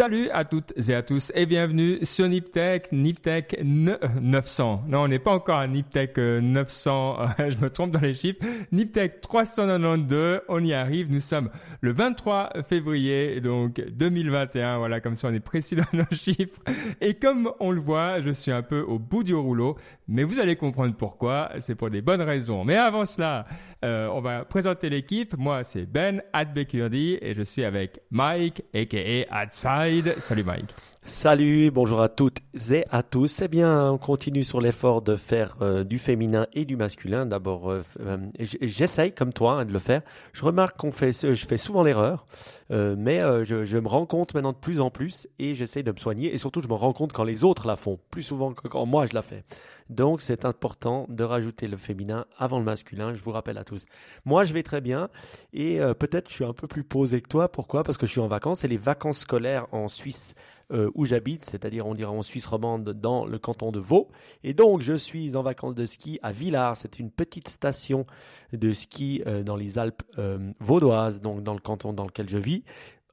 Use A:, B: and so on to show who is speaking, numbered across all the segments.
A: Salut à toutes et à tous et bienvenue sur Niptech, Niptech 900. Non, on n'est pas encore à Niptech 900, je me trompe dans les chiffres. Niptech 392, on y arrive. Nous sommes le 23 février, donc 2021. Voilà, comme ça on est précis dans nos chiffres. Et comme on le voit, je suis un peu au bout du rouleau, mais vous allez comprendre pourquoi. C'est pour des bonnes raisons. Mais avant cela, euh, on va présenter l'équipe. Moi, c'est Ben Adbekurdi et je suis avec Mike, aka Adside. Salut Mike.
B: Salut, bonjour à toutes et à tous. Eh bien, on continue sur l'effort de faire euh, du féminin et du masculin. D'abord, euh, euh, j'essaye comme toi hein, de le faire. Je remarque qu'on fait, je fais souvent l'erreur, mais je, je, me rends compte maintenant de plus en plus et j'essaye de me soigner. Et surtout, je me rends compte quand les autres la font, plus souvent que quand moi je la fais. Donc, c'est important de rajouter le féminin avant le masculin. Je vous rappelle à tous. Moi, je vais très bien et peut-être je suis un peu plus posé que toi. Pourquoi? Parce que je suis en vacances et les vacances scolaires en Suisse euh, où j'habite, c'est-à-dire on dirait en Suisse romande dans le canton de Vaud. Et donc je suis en vacances de ski à Villars, c'est une petite station de ski euh, dans les Alpes euh, vaudoises, donc dans le canton dans lequel je vis.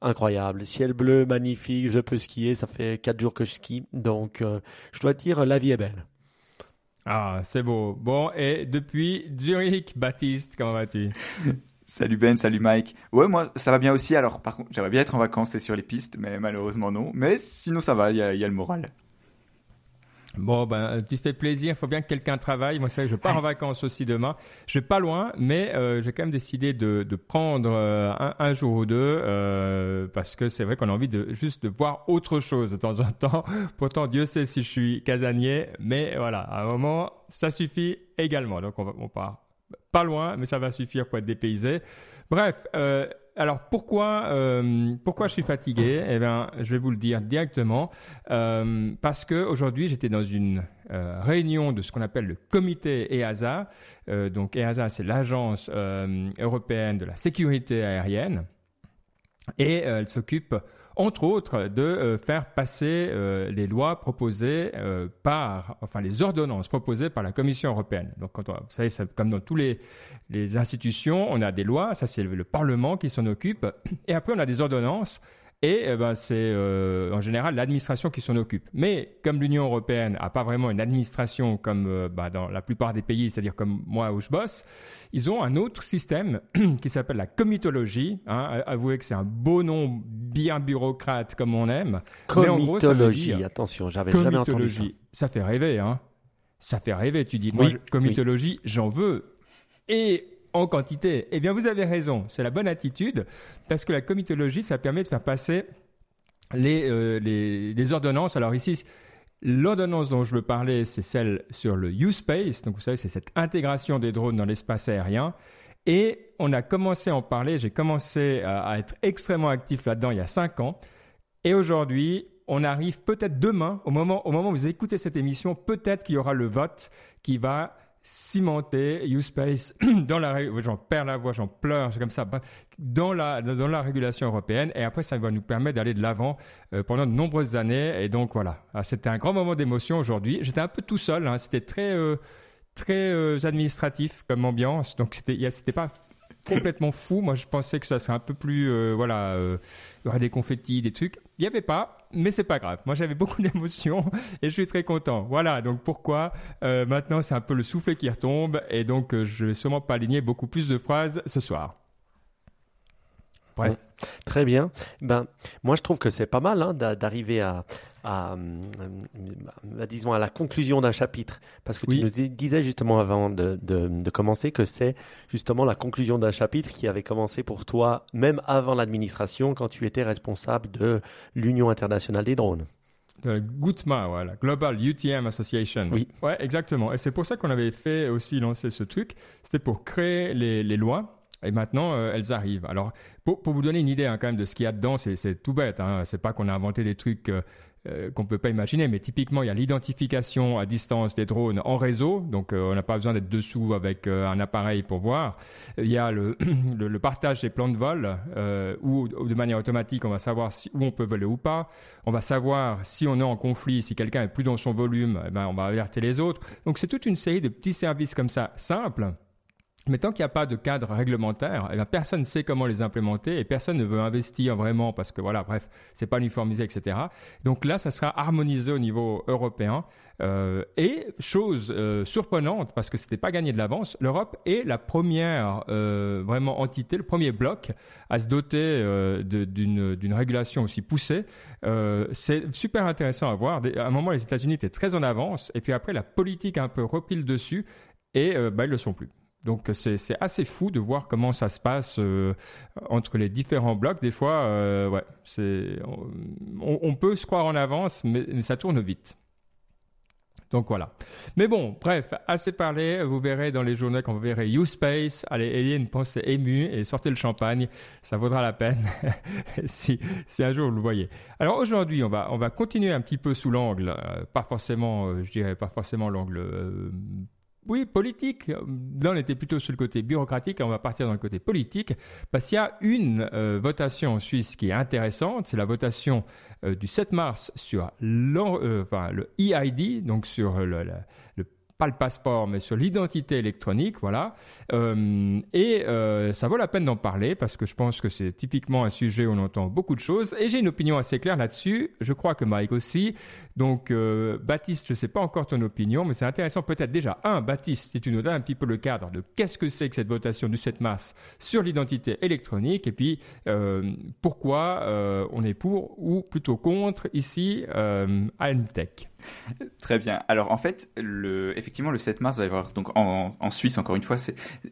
B: Incroyable, ciel bleu, magnifique, je peux skier, ça fait quatre jours que je skie, donc je dois dire la vie est belle.
A: Ah, c'est beau. Bon, et depuis Zurich, Baptiste, comment vas-tu?
C: Salut Ben, salut Mike. Ouais, moi ça va bien aussi. Alors par contre, j'aimerais bien être en vacances et sur les pistes, mais malheureusement non. Mais sinon ça va, il y a, le moral.
A: Bon, ben, tu fais plaisir. Il faut bien que quelqu'un travaille. Moi, c'est vrai que je pars en vacances aussi demain. Je vais pas loin, mais euh, j'ai quand même décidé de, prendre euh, un, jour ou deux euh, parce que c'est vrai qu'on a envie de juste de voir autre chose de temps en temps. Pourtant, Dieu sait si je suis casanier, mais voilà, à un moment, ça suffit également. Donc, on, va, on part pas loin, mais ça va suffire pour être dépaysé. Bref, euh, alors pourquoi, euh, pourquoi je suis fatigué? Eh bien, je vais vous le dire directement. Euh, parce que aujourd'hui, j'étais dans une réunion de ce qu'on appelle le comité EASA. donc EASA, c'est l'agence européenne de la sécurité aérienne. Et elle s'occupe entre autres, de euh, faire passer euh, les lois proposées euh, par, enfin les ordonnances proposées par la Commission européenne. Donc, vous savez, comme dans toutes les, les, institutions, on a des lois, ça c'est le Parlement qui s'en occupe, et après on a des ordonnances et eh ben, c'est euh, en général l'administration qui s'en occupe. Mais comme l'Union européenne n'a pas vraiment une administration comme euh, bah, dans la plupart des pays, c'est-à-dire comme moi où je bosse, ils ont un autre système qui s'appelle la comitologie. Hein. Avouez que c'est un beau nom bien bureaucrate comme on aime.
B: Comitologie, attention, j'avais jamais entendu ça.
A: Ça fait rêver, hein. Ça fait rêver, tu dis. Moi, comitologie, j'en veux. Et en quantité. Eh bien, vous avez raison, c'est la bonne attitude, parce que la comitologie, ça permet de faire passer les, euh, les, ordonnances. Alors ici, l'ordonnance dont je veux parler, c'est celle sur le U-Space, donc vous savez, c'est cette intégration des drones dans l'espace aérien. Et on a commencé à en parler, j'ai commencé à, être extrêmement actif là-dedans il y a cinq ans. Et aujourd'hui, on arrive peut-être demain, au moment, au moment où vous écoutez cette émission, peut-être qu'il y aura le vote qui va cimenté, U-Space, dans la, j'en perds la voix, j'en pleure, c'est comme ça, dans la, dans la régulation européenne, et après ça va nous permettre d'aller de l'avant euh, pendant de nombreuses années, et donc voilà, ah, c'était un grand moment d'émotion aujourd'hui. J'étais un peu tout seul, hein. c'était très, euh, très euh, administratif comme ambiance, donc c'était, c'était pas complètement fou. Moi, je pensais que ça serait un peu plus, voilà, il y aurait des confettis, des trucs. Il n'y avait pas mais c'est pas grave. Moi, j'avais beaucoup d'émotions et je suis très content. Voilà, donc pourquoi euh, maintenant c'est un peu le soufflet qui retombe et donc euh, je vais sûrement pas aligner beaucoup plus de phrases ce soir.
B: Bref. Très bien. Ben, moi, je trouve que c'est pas mal hein, d'arriver à, à, à, disons, à la conclusion d'un chapitre. Parce que tu nous disais justement avant de, de, de commencer que c'est justement la conclusion d'un chapitre qui avait commencé pour toi, même avant l'administration, quand tu étais responsable de l'Union internationale des drones.
A: De GUTMA, voilà, Global UTM Association.
B: Oui.
A: Ouais, exactement. Et c'est pour ça qu'on avait fait aussi lancer ce truc. C'était pour créer les, les lois et maintenant, euh, elles arrivent. Alors, pour, pour, vous donner une idée hein, quand même de ce qu'il y a dedans, c'est tout bête. Hein. C'est pas qu'on a inventé des trucs euh, euh qu'on peut pas imaginer, mais typiquement, il y a l'identification à distance des drones en réseau. Donc, euh, on n'a pas besoin d'être dessous avec un appareil pour voir. Il y a le, le, partage des plans de vol, où, de manière automatique, on va savoir si, où on peut voler ou pas. On va savoir si on est en conflit, si quelqu'un est plus dans son volume, eh ben, on va alerter les autres. Donc, c'est toute une série de petits services comme ça, simples Mais tant qu'il n'y a pas de cadre réglementaire, eh personne ne sait comment les implémenter et personne ne veut investir vraiment parce que voilà, bref, c'est pas uniformisé, etc. Donc là, ça sera harmonisé au niveau européen. Euh, et chose euh, surprenante parce que c'était pas gagné de l'avance, l'Europe est la première euh, vraiment entité, le premier bloc à se doter d'une régulation aussi poussée. C'est super intéressant à voir. À un moment, les États-Unis étaient très en avance et puis après, la politique un peu repris le dessus et bah, ils le sont plus. Donc c'est assez fou de voir comment ça se passe euh, entre les différents blocs. Des fois, euh, ouais, on, peut se croire en avance, mais, ça tourne vite. Donc voilà. Mais bon, bref, assez parlé. Vous verrez dans les journaux quand vous verrez U-Space. Allez, ayez une pensée émue et sortez le champagne. Ça vaudra la peine si, si un jour vous le voyez. Alors aujourd'hui, on va, on va continuer un petit peu sous l'angle, euh, pas forcément, je dirais pas forcément l'angle oui, politique. Là, on était plutôt sur le côté bureaucratique. On va partir dans le côté politique parce qu'il y a une euh, votation en Suisse qui est intéressante. C'est la votation euh, du 7 mars sur euh, le EID, donc sur le, le pas le passeport, mais sur l'identité électronique, voilà. Euh, et euh, ça vaut la peine d'en parler parce que je pense que c'est typiquement un sujet où on entend beaucoup de choses. Et j'ai une opinion assez claire là-dessus. Je crois que Mike aussi. Donc, euh, Baptiste, je ne sais pas encore ton opinion, mais c'est intéressant peut-être déjà. Un, Baptiste, si tu nous donnes un petit peu le cadre de qu'est-ce que c'est que cette votation du 7 mars sur l'identité électronique et puis pourquoi on est pour ou plutôt contre ici à Tech.
C: Très bien. Alors en fait, effectivement, le 7 mars va y avoir donc en, Suisse encore une fois,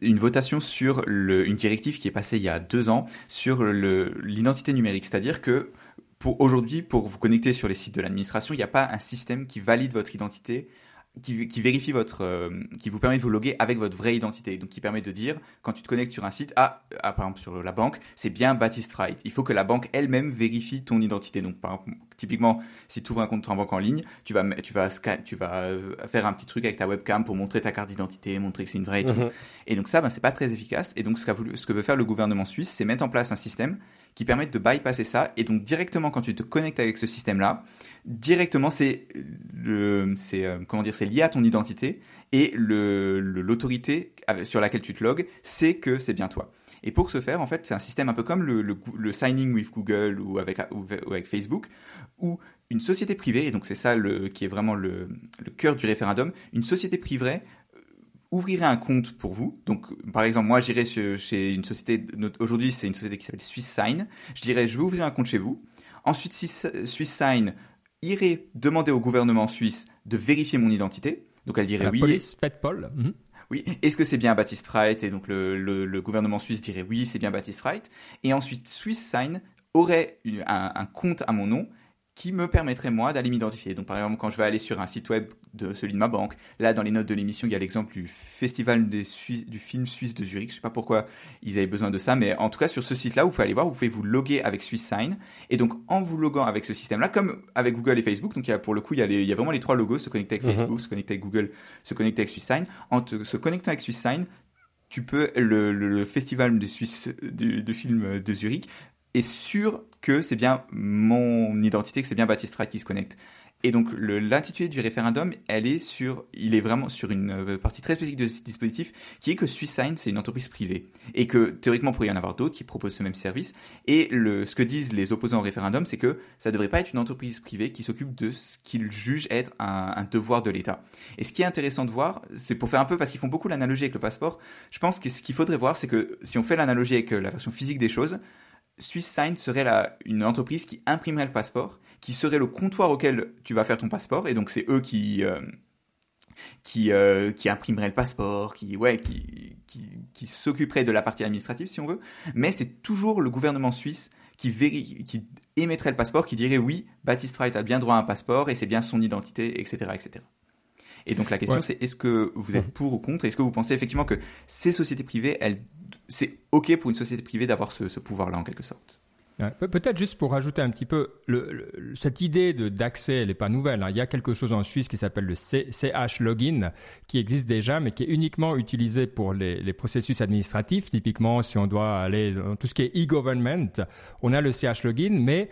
C: une votation sur une directive qui est passée il y a deux ans sur l'identité numérique, c'est-à-dire que pour aujourd'hui, pour vous connecter sur les sites de l'administration, il n'y a pas un système qui valide votre identité qui, qui, vérifie votre, euh, qui vous permet de vous loguer avec votre vraie identité. Donc, qui permet de dire, quand tu te connectes sur un site, ah, ah par exemple sur la banque, c'est bien Baptiste Wright. Il faut que la banque elle-même vérifie ton identité. Donc, par exemple, typiquement, si tu ouvres un compte en banque en ligne, tu vas, tu vas, tu vas euh, faire un petit truc avec ta webcam pour montrer ta carte d'identité, montrer que c'est une vraie et tout. Mhm. Et donc ça, ben, c'est pas très efficace. Et donc, ce, voulu, ce que veut faire le gouvernement suisse, c'est mettre en place un système qui permettent de bypasser ça. Et donc directement quand tu te connectes avec ce système-là, directement c'est le, c'est euh, comment dire, c'est lié à ton identité et le, l'autorité sur laquelle tu te logs sait que c'est bien toi. Et pour ce faire, en fait, c'est un système un peu comme le, le, signing with Google ou avec, avec Facebook, où une société privée, et donc c'est ça le, qui est vraiment le, le cœur du référendum, une société privée ouvrirait un compte pour vous. Donc, par exemple, moi, j'irais chez une société, aujourd'hui, c'est une société qui s'appelle SwissSign. Je dirais, je vais ouvrir un compte chez vous. Ensuite, SwissSign irait demander au gouvernement suisse de vérifier mon identité. Donc, elle dirait
A: La
C: oui.
A: Police, Paul. Mhm.
C: Oui, est-ce que c'est bien Baptiste Wright Et donc, le, le, gouvernement suisse dirait oui, c'est bien Baptiste Wright. Et ensuite, SwissSign aurait un, un compte à mon nom qui me permettrait moi d'aller m'identifier. Donc par exemple quand je vais aller sur un site web de celui de ma banque, là dans les notes de l'émission il y a l'exemple du festival des du film suisse de Zurich. Je sais pas pourquoi ils avaient besoin de ça, mais en tout cas sur ce site-là vous pouvez aller voir, vous pouvez vous loguer avec SwissSign et donc en vous loguant avec ce système-là, comme avec Google et Facebook, donc il y a pour le coup il y a, il y a vraiment les trois logos, se connecter avec mhm. Facebook, se connecter avec Google, se connecter avec SwissSign. En te, se connectant avec SwissSign, tu peux le, le, festival de Suisse du, de film de Zurich est sûr que c'est bien mon identité, que c'est bien Baptiste qui se connecte. Et donc l'intitulé du référendum, elle est sur, il est vraiment sur une euh, partie très spécifique de ce dispositif, qui est que SwissSign c'est une entreprise privée et que théoriquement pourrait y en avoir d'autres qui proposent ce même service. Et ce que disent les opposants au référendum, c'est que ça devrait pas être une entreprise privée qui s'occupe de ce qu'ils jugent être un, un devoir de l'État. Et ce qui est intéressant de voir, c'est pour faire un peu parce qu'ils font beaucoup l'analogie avec le passeport. Je pense que ce qu'il faudrait voir, c'est que si on fait l'analogie avec euh, la version physique des choses, SwissSign serait la, une entreprise qui imprimerait le passeport, qui serait le comptoir auquel tu vas faire ton passeport, et donc c'est eux qui euh, qui euh, qui imprimeraient le passeport, qui ouais, qui qui, qui s'occuperaient de la partie administrative si on veut, mais c'est toujours le gouvernement suisse qui vérifie, qui émettrait le passeport, qui dirait oui, Baptiste Wright a bien droit à un passeport et c'est bien son identité, etc., etc. Et donc la question c'est est-ce que vous êtes mmh. pour ou contre? Est-ce que vous pensez effectivement que ces sociétés privées, elles c'est OK pour une société privée d'avoir ce, pouvoir-là, en quelque sorte.
A: Peut-être juste pour rajouter un petit peu, cette idée d'accès, elle n'est pas nouvelle. Hein. Il y a quelque chose en Suisse qui s'appelle le CH Login, qui existe déjà, mais qui est uniquement utilisé pour les, processus administratifs. Typiquement, si on doit aller dans tout ce qui est e-government, on a le CH Login, mais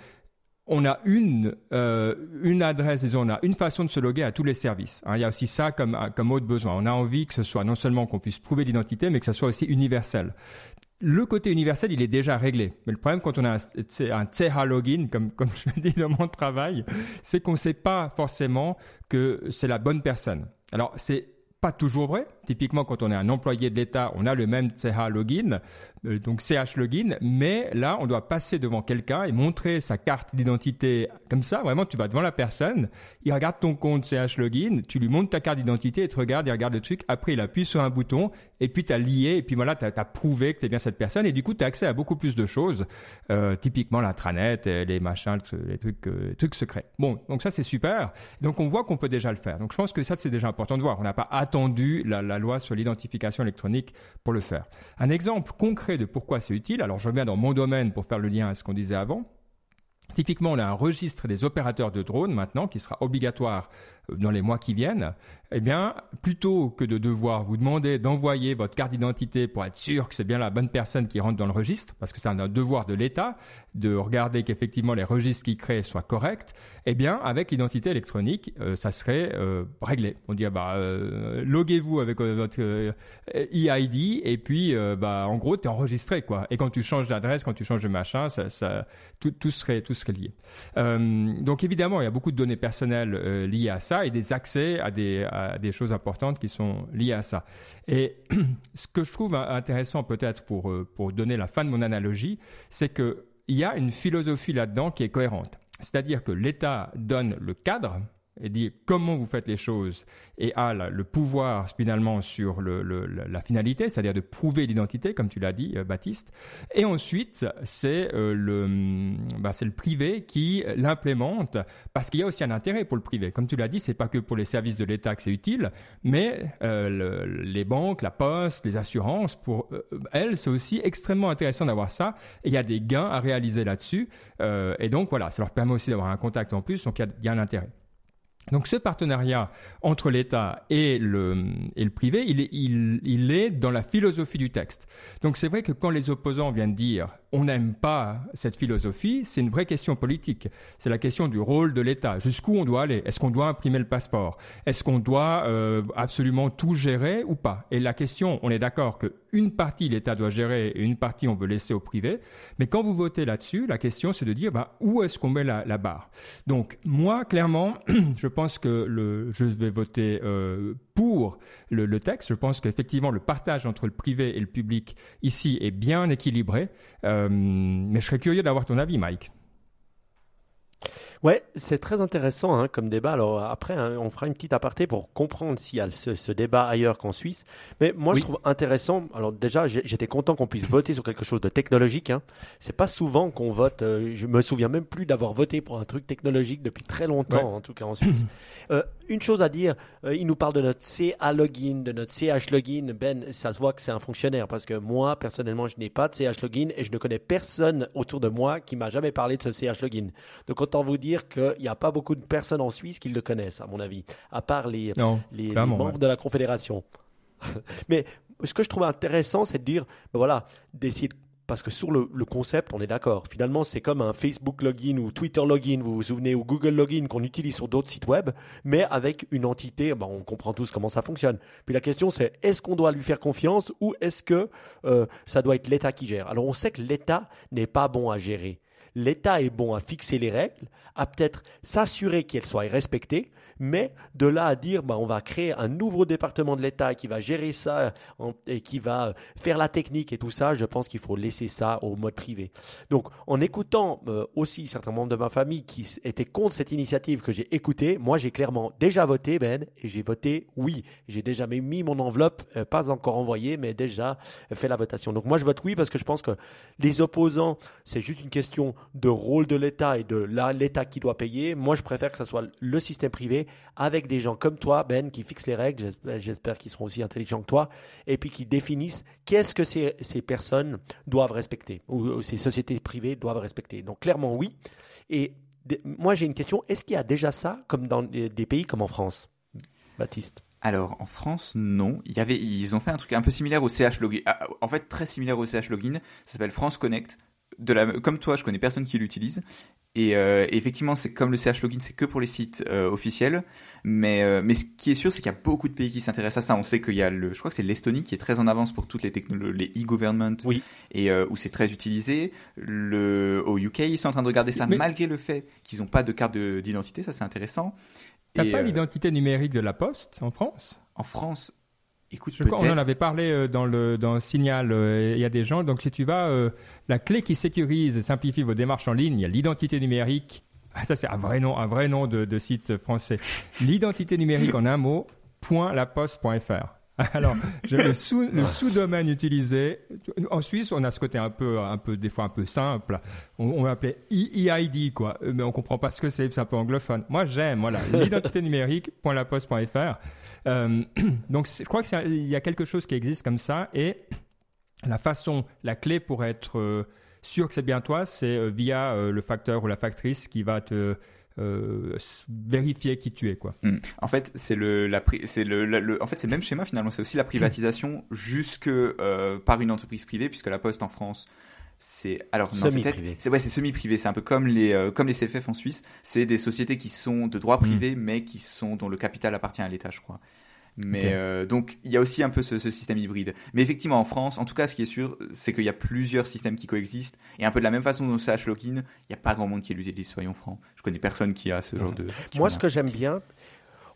A: on a une, euh, une adresse, disons, on a une façon de se loguer à tous les services. Hein. il y a aussi ça comme, comme autre besoin. On a envie que ce soit non seulement qu'on puisse prouver l'identité, mais que ce soit aussi universel. Le côté universel, il est déjà réglé. Mais le problème, quand on a un, un TH login, comme, comme je dis dans mon travail, c'est qu'on ne sait pas forcément que c'est la bonne personne. Alors, c'est pas toujours vrai. Typiquement, quand on est un employé de l'État, on a le même CH login, euh, donc CH login, mais là, on doit passer devant quelqu'un et montrer sa carte d'identité comme ça. Vraiment, tu vas devant la personne, il regarde ton compte CH login, tu lui montres ta carte d'identité et te regarde, il regarde le truc. Après, il appuie sur un bouton et puis tu as lié et puis voilà, tu as, prouvé que tu es bien cette personne et du coup, tu as accès à beaucoup plus de choses, euh, typiquement l'intranet, les machins, les trucs, euh, les trucs secrets. Bon, donc ça, c'est super. Donc, on voit qu'on peut déjà le faire. Donc, je pense que ça, c'est déjà important de voir. On n'a pas attendu la loi sur l'identification électronique pour le faire. Un exemple concret de pourquoi c'est utile, alors je reviens dans mon domaine pour faire le lien à ce qu'on disait avant. Typiquement, on a un registre des opérateurs de drones maintenant qui sera obligatoire dans les mois qui viennent eh bien, plutôt que de devoir vous demander d'envoyer votre carte d'identité pour être sûr que c'est bien la bonne personne qui rentre dans le registre, parce que c'est un devoir de l'État de regarder qu'effectivement les registres qu'il crée soient corrects, eh bien, avec l'identité électronique, euh, ça serait euh, réglé. On dit, ah bah, euh, loguez-vous avec votre EID et puis, bah, en gros, tu es enregistré, quoi. Et quand tu changes d'adresse, quand tu changes de machin, ça, tout, serait, tout serait lié. donc, évidemment, il y a beaucoup de données personnelles liées à ça et des accès à des choses importantes qui sont liées à ça. Et ce que je trouve intéressant peut-être euh, pour donner la fin de mon analogie, c'est qu'il y a une philosophie là-dedans qui est cohérente. C'est-à-dire que l'État donne le cadre, et dit comment vous faites les choses? Et a le pouvoir finalement sur le, la finalité, c'est-à-dire de prouver l'identité, comme tu l'as dit, euh, Baptiste. Et ensuite, c'est euh, le, mm, bah, le privé qui l'implémente, parce qu'il y a aussi un intérêt pour le privé. Comme tu l'as dit, c'est pas que pour les services de l'État que c'est utile, mais euh, les banques, la poste, les assurances, pour elles, c'est aussi extrêmement intéressant d'avoir ça. Et il y a des gains à réaliser là-dessus. et donc voilà, ça leur permet aussi d'avoir un contact en plus, donc il y a un intérêt. Donc ce partenariat entre l'État et le, et le privé, il est, il, il est dans la philosophie du texte. Donc c'est vrai que quand les opposants viennent dire on n'aime pas cette philosophie, c'est une vraie question politique. C'est la question du rôle de l'État. Jusqu'où on doit aller? Est-ce qu'on doit imprimer le passeport? Est-ce qu'on doit euh, absolument tout gérer ou pas? Et la question, on est d'accord qu'une partie l'État doit gérer et une partie on veut laisser au privé. Mais quand vous votez là-dessus, la question c'est de dire bah, où est-ce qu'on met la, la, barre? Donc moi, clairement, je pense que je vais voter euh, pour le, le, texte. Je pense qu'effectivement le partage entre le privé et le public ici est bien équilibré. Euh, mais je serais curieux d'avoir ton avis, Mike.
B: Ouais, c'est très intéressant hein, comme débat. Alors après, hein, on fera une petite aparté pour comprendre s'il y a ce, débat ailleurs qu'en Suisse. Mais moi, je trouve intéressant. Alors déjà, j'étais content qu'on puisse voter sur quelque chose de technologique. Hein. C'est pas souvent qu'on vote. Euh, je me souviens même plus d'avoir voté pour un truc technologique depuis très longtemps, en tout cas en Suisse. euh, une chose à dire, euh, il nous parle de notre CA login, de notre CH login. Ben, ça se voit que c'est un fonctionnaire parce que moi, personnellement, je n'ai pas de CH login et je ne connais personne autour de moi qui m'a jamais parlé de ce CH login. Donc autant vous dire qu'il n'y a pas beaucoup de personnes en Suisse qui le connaissent, à mon avis, à part les, les, membres de la Confédération. Mais ce que je trouve intéressant, c'est de dire, ben voilà, d'essayer de parce que sur le, concept, on est d'accord. Finalement, c'est comme un Facebook login ou Twitter login, vous vous souvenez, ou Google login qu'on utilise sur d'autres sites web, mais avec une entité, ben, on comprend tous comment ça fonctionne. Puis la question, c'est est-ce qu'on doit lui faire confiance ou est-ce que euh, ça doit être l'État qui gère? Alors on sait que l'État n'est pas bon à gérer. L'État est bon à fixer les règles, à peut-être s'assurer qu'elles soient respectées, mais de là à dire, bah, on va créer un nouveau département de l'État qui va gérer ça et qui va faire la technique et tout ça, je pense qu'il faut laisser ça au mode privé. Donc, en écoutant euh, aussi certains membres de ma famille qui étaient contre cette initiative que j'ai écoutée, moi j'ai clairement déjà voté, Ben, et j'ai voté oui. J'ai déjà mis mon enveloppe, euh, pas encore envoyée, mais déjà fait la votation. Donc moi je vote oui parce que je pense que les opposants, c'est juste une question de rôle de l'État et de l'État qui doit payer. Moi je préfère que ce soit le système privé avec des gens comme toi, Ben, qui fixent les règles, j'espère qu'ils seront aussi intelligents que toi, et puis qui définissent qu'est-ce que ces, ces, personnes doivent respecter, ou, ces sociétés privées doivent respecter. Donc clairement oui. Et moi j'ai une question, est-ce qu'il y a déjà ça comme dans des pays comme en France Baptiste?
C: Alors en France, non. Il y avait, ils ont fait un truc un peu similaire au CH Login. Ah, en fait, très similaire au CH Login. Ça s'appelle France Connect. De la, comme toi, je connais personne qui l'utilise. Et euh, effectivement, c'est comme le CH login, c'est que pour les sites euh, officiels. Mais euh, mais ce qui est sûr, c'est qu'il y a beaucoup de pays qui s'intéressent à ça. On sait qu'il y a le, je crois que c'est l'Estonie qui est très en avance pour toutes les technologies, les e-government,
B: Oui.
C: et où c'est très utilisé. Le au UK, ils sont en train de regarder ça
A: Mais-
C: malgré le fait qu'ils n'ont pas de carte de- d'identité. Ça, c'est intéressant.
A: T'as pas l'identité numérique de la Poste en France?
C: En France, écoute,
A: Je crois, on en avait parlé euh, dans le dans le signal. euh, Il y a des gens. Donc si tu vas, euh, la clé qui sécurise et simplifie vos démarches en ligne, il y a l'identité numérique. Ah, ça c'est un vrai nom, un vrai nom de, de site français. L'identité numérique en un mot. point laposte.fr. Alors, le sous le sous-domaine utilisé. En Suisse, on a ce côté un peu, un peu, des fois un peu simple. On, on l'appelait EID, quoi. Mais on comprend pas ce que c'est, c'est un peu anglophone. Moi, j'aime, voilà. L'identité numérique, point laposte.fr. Euh, donc, je crois qu'il y a quelque chose qui existe comme ça et la façon, la clé pour être euh, sûr que c'est bien toi, c'est euh, via le facteur ou la factrice qui va te vérifier qui tu es, quoi.
C: Hmm. En fait, c'est le, la, c'est le, en fait, c'est le même schéma finalement. C'est aussi la privatisation jusque par une entreprise privée, puisque la Poste en France, c'est alors
B: Semi-privé.
C: C'est ouais, c'est semi-privé. C'est un peu comme les euh, comme les CFF en Suisse. C'est des sociétés qui sont de droit privé, mais qui sont dont le capital appartient à l'État, je crois. Mais euh, donc il y a aussi un peu ce, ce système hybride. Mais effectivement en France, en tout cas, ce qui est sûr, c'est qu'il y a plusieurs systèmes qui coexistent et un peu de la même façon dont CH Login, il n'y a pas grand monde qui l'utilise. Soyons francs. Je connais personne qui a ce genre de.
B: Moi, ce que j'aime bien,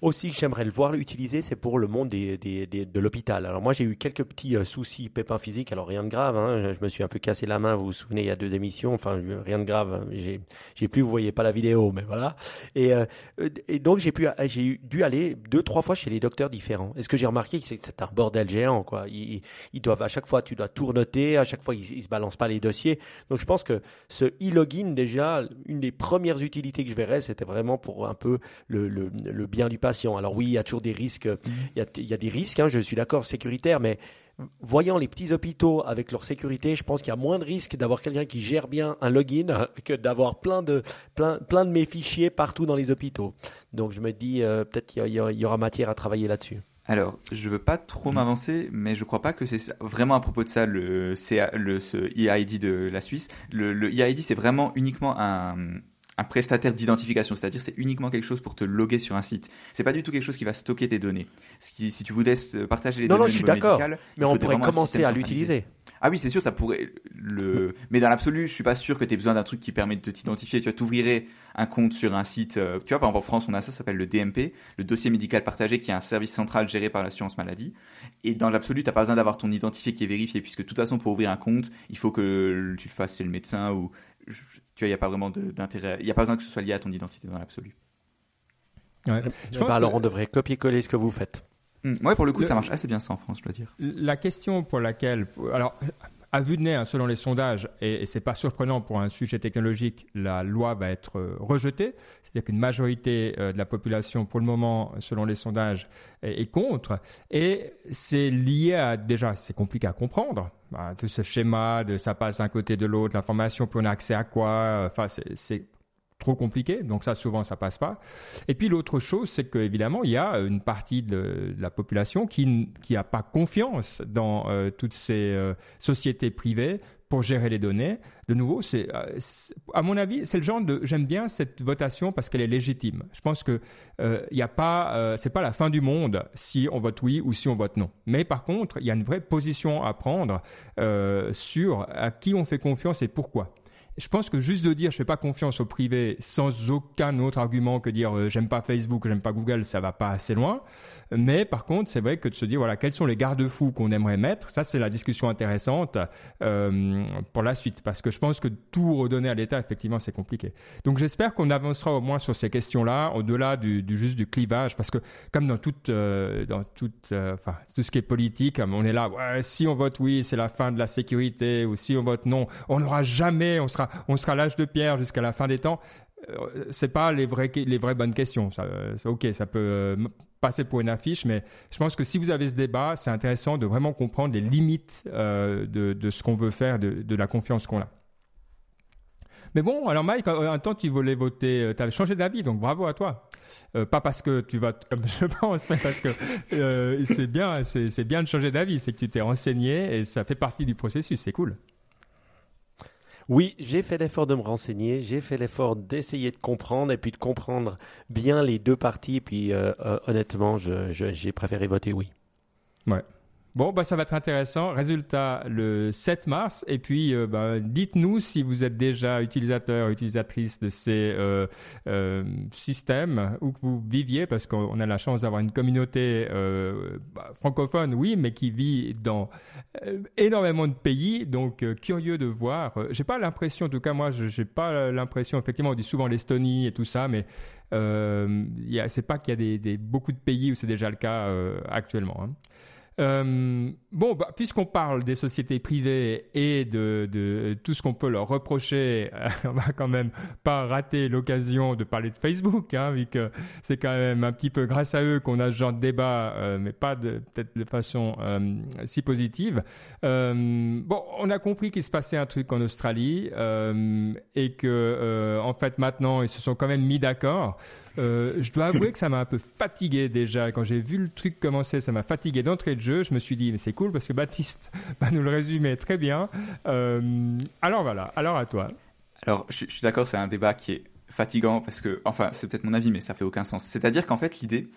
B: aussi que j'aimerais le voir l'utiliser, c'est pour le monde des, des- des- de l'hôpital. Alors moi, j'ai eu quelques petits euh, soucis, pépins physiques, alors rien de grave. hein. Je, me suis un peu cassé la main, vous vous souvenez, il y a deux émissions. Enfin, euh, rien de grave. J'ai, j'ai plus, vous voyez pas la vidéo, mais voilà. Et, euh, euh, et donc j'ai pu, j'ai eu- dû aller deux, trois fois chez les docteurs différents. Et ce que j'ai remarqué, c'est que c'est un bordel géant, quoi. Ils- ils doivent à chaque fois, tu dois tout noter, à chaque fois ils, ils se balancent pas les dossiers. Donc je pense que ce e-login, déjà, une des premières utilités que je verrais, c'était vraiment pour un peu le, le, le bien du patient. Alors oui, il y a toujours des risques, il y a, il y a des risques, hein, je suis d'accord, sécuritaires, mais voyant les petits hôpitaux avec leur sécurité, je pense qu'il y a moins de risques d'avoir quelqu'un qui gère bien un login que d'avoir plein de, plein, plein de mes fichiers partout dans les hôpitaux. Donc je me dis, euh, peut-être qu'il y, aura- matière à travailler là-dessus.
C: Alors, je veux pas trop m'avancer, mais je crois pas que c'est vraiment à propos de ça le, CA le ce EID de la Suisse. Le, le EID, c'est vraiment uniquement un, un prestataire d'identification, c'est-à-dire c'est uniquement quelque chose pour te loguer sur un site. C'est pas du tout quelque chose qui va stocker tes données. Ce qui, si tu voulais se partager les
B: Non,
C: données
B: non, je suis d'accord, Mais on pourrait commencer à l'utiliser.
C: Ah oui, c'est sûr, ça pourrait le. Mais dans l'absolu, je suis pas sûr que tu aies besoin d'un truc qui permet de t'identifier. Tu vois, t'ouvrirais un compte sur un site. euh, tu vois, par exemple en France, on a ça, ça s'appelle le DMP, le dossier médical partagé, qui est un service central géré par l'assurance maladie. Et dans l'absolu, t'as pas besoin d'avoir ton identifié qui est vérifié, puisque de toute façon, pour ouvrir un compte, il faut que tu le fasses chez le médecin ou. Je- Tu vois, il y a pas vraiment d'intérêt. Il y a pas besoin que ce soit lié à ton identité dans l'absolu.
A: Ouais.
B: Eh
A: Je
B: ben,
A: pense
B: alors
A: que-
B: on devrait copier-coller ce que vous faites.
C: Ouais, pour le coup,
A: Le-
C: ça marche assez bien ça en France, je dois dire.
A: La question pour laquelle, alors, à vue de nez, hein, selon les sondages, et, c'est pas surprenant pour un sujet technologique, la loi va être euh, rejetée. C'est-à-dire qu'une majorité euh, de la population, pour le moment, selon les sondages, est, contre. Et c'est lié à, déjà, c'est compliqué à comprendre. Bah, tout ce schéma de ça passe d'un côté de l'autre, l'information, puis on a accès à quoi. euh, Enfin, c'est trop compliqué, donc ça souvent ça passe pas. Et puis l'autre chose, c'est qu'évidemment il y a une partie de, la population qui qui pas confiance dans euh, toutes ces euh, sociétés privées pour gérer les données. De nouveau, c'est euh, c'est- à mon avis, c'est le genre de j'aime bien cette votation parce qu'elle est légitime. Je pense que euh, il y a pas euh, c'est pas la fin du monde si on vote oui ou si on vote non. Mais par contre, il y a une vraie position à prendre euh, sur à qui on fait confiance et pourquoi. Je pense que juste de dire je fais pas confiance au privé sans aucun autre argument que dire euh, j'aime pas Facebook, j'aime pas Google, ça va pas assez loin. Mais par contre, c'est vrai que de se dire voilà quels sont les garde-fous qu'on aimerait mettre, ça c'est la discussion intéressante euh, pour la suite parce que je pense que tout redonner à l'État effectivement c'est compliqué. Donc j'espère qu'on avancera au moins sur ces questions-là au-delà du, juste du clivage parce que comme dans toute euh, dans toute euh, tout ce qui est politique, on est là ouais, si on vote oui c'est la fin de la sécurité ou si on vote non on n'aura jamais on sera on sera l'âge de pierre jusqu'à la fin des temps. C'est pas les vraies les vraies bonnes questions. Ça, ok, ça peut passer pour une affiche, mais je pense que si vous avez ce débat, c'est intéressant de vraiment comprendre les limites euh, de, ce qu'on veut faire, de, la confiance qu'on a. Mais bon, alors Mike, euh, un temps tu voulais voter, tu avais changé d'avis, donc bravo à toi. Euh, pas parce que tu votes comme je pense, mais parce que euh, c'est bien, c'est bien de changer d'avis, c'est que tu t'es renseigné et ça fait partie du processus, c'est cool.
B: Oui, j'ai fait l'effort de me renseigner, j'ai fait l'effort d'essayer de comprendre et puis de comprendre bien les deux parties. Puis euh, euh, honnêtement, j'ai préféré voter oui.
A: Ouais. Bon, bah, ça va être intéressant. Résultat le 7 mars. Et puis, euh, bah, dites-nous si vous êtes déjà utilisateur, utilisatrice de ces euh, euh, systèmes où que vous viviez, parce qu'on a la chance d'avoir une communauté bah, francophone, oui, mais qui vit dans énormément de pays. Donc, curieux de voir. J'ai pas l'impression, en tout cas, moi, j'ai pas l'impression, effectivement, on dit souvent l'Estonie et tout ça, mais euh, c'est pas qu'il y a des, beaucoup de pays où c'est déjà le cas actuellement. Hein. Euh, bon, bah, puisqu'on parle des sociétés privées et de, tout ce qu'on peut leur reprocher, on va quand même pas rater l'occasion de parler de Facebook, hein, vu que c'est quand même un petit peu grâce à eux qu'on a ce genre de débat, euh, mais pas peut-être de façon euh, si positive. Euh, bon, on a compris qu'il se passait un truc en Australie euh, et que en fait maintenant ils se sont quand même mis d'accord. Euh, je dois avouer que ça m'a un peu fatigué déjà. Quand j'ai vu le truc commencer, ça m'a fatigué d'entrée de jeu. Je me suis dit, mais c'est cool parce que Baptiste va nous le résumer très bien. Euh, alors voilà, alors à toi.
C: Alors, je, suis d'accord, c'est un débat qui est fatigant parce que, enfin, c'est peut-être mon avis, mais ça fait aucun sens. C'est-à-dire qu'en fait, l'idée,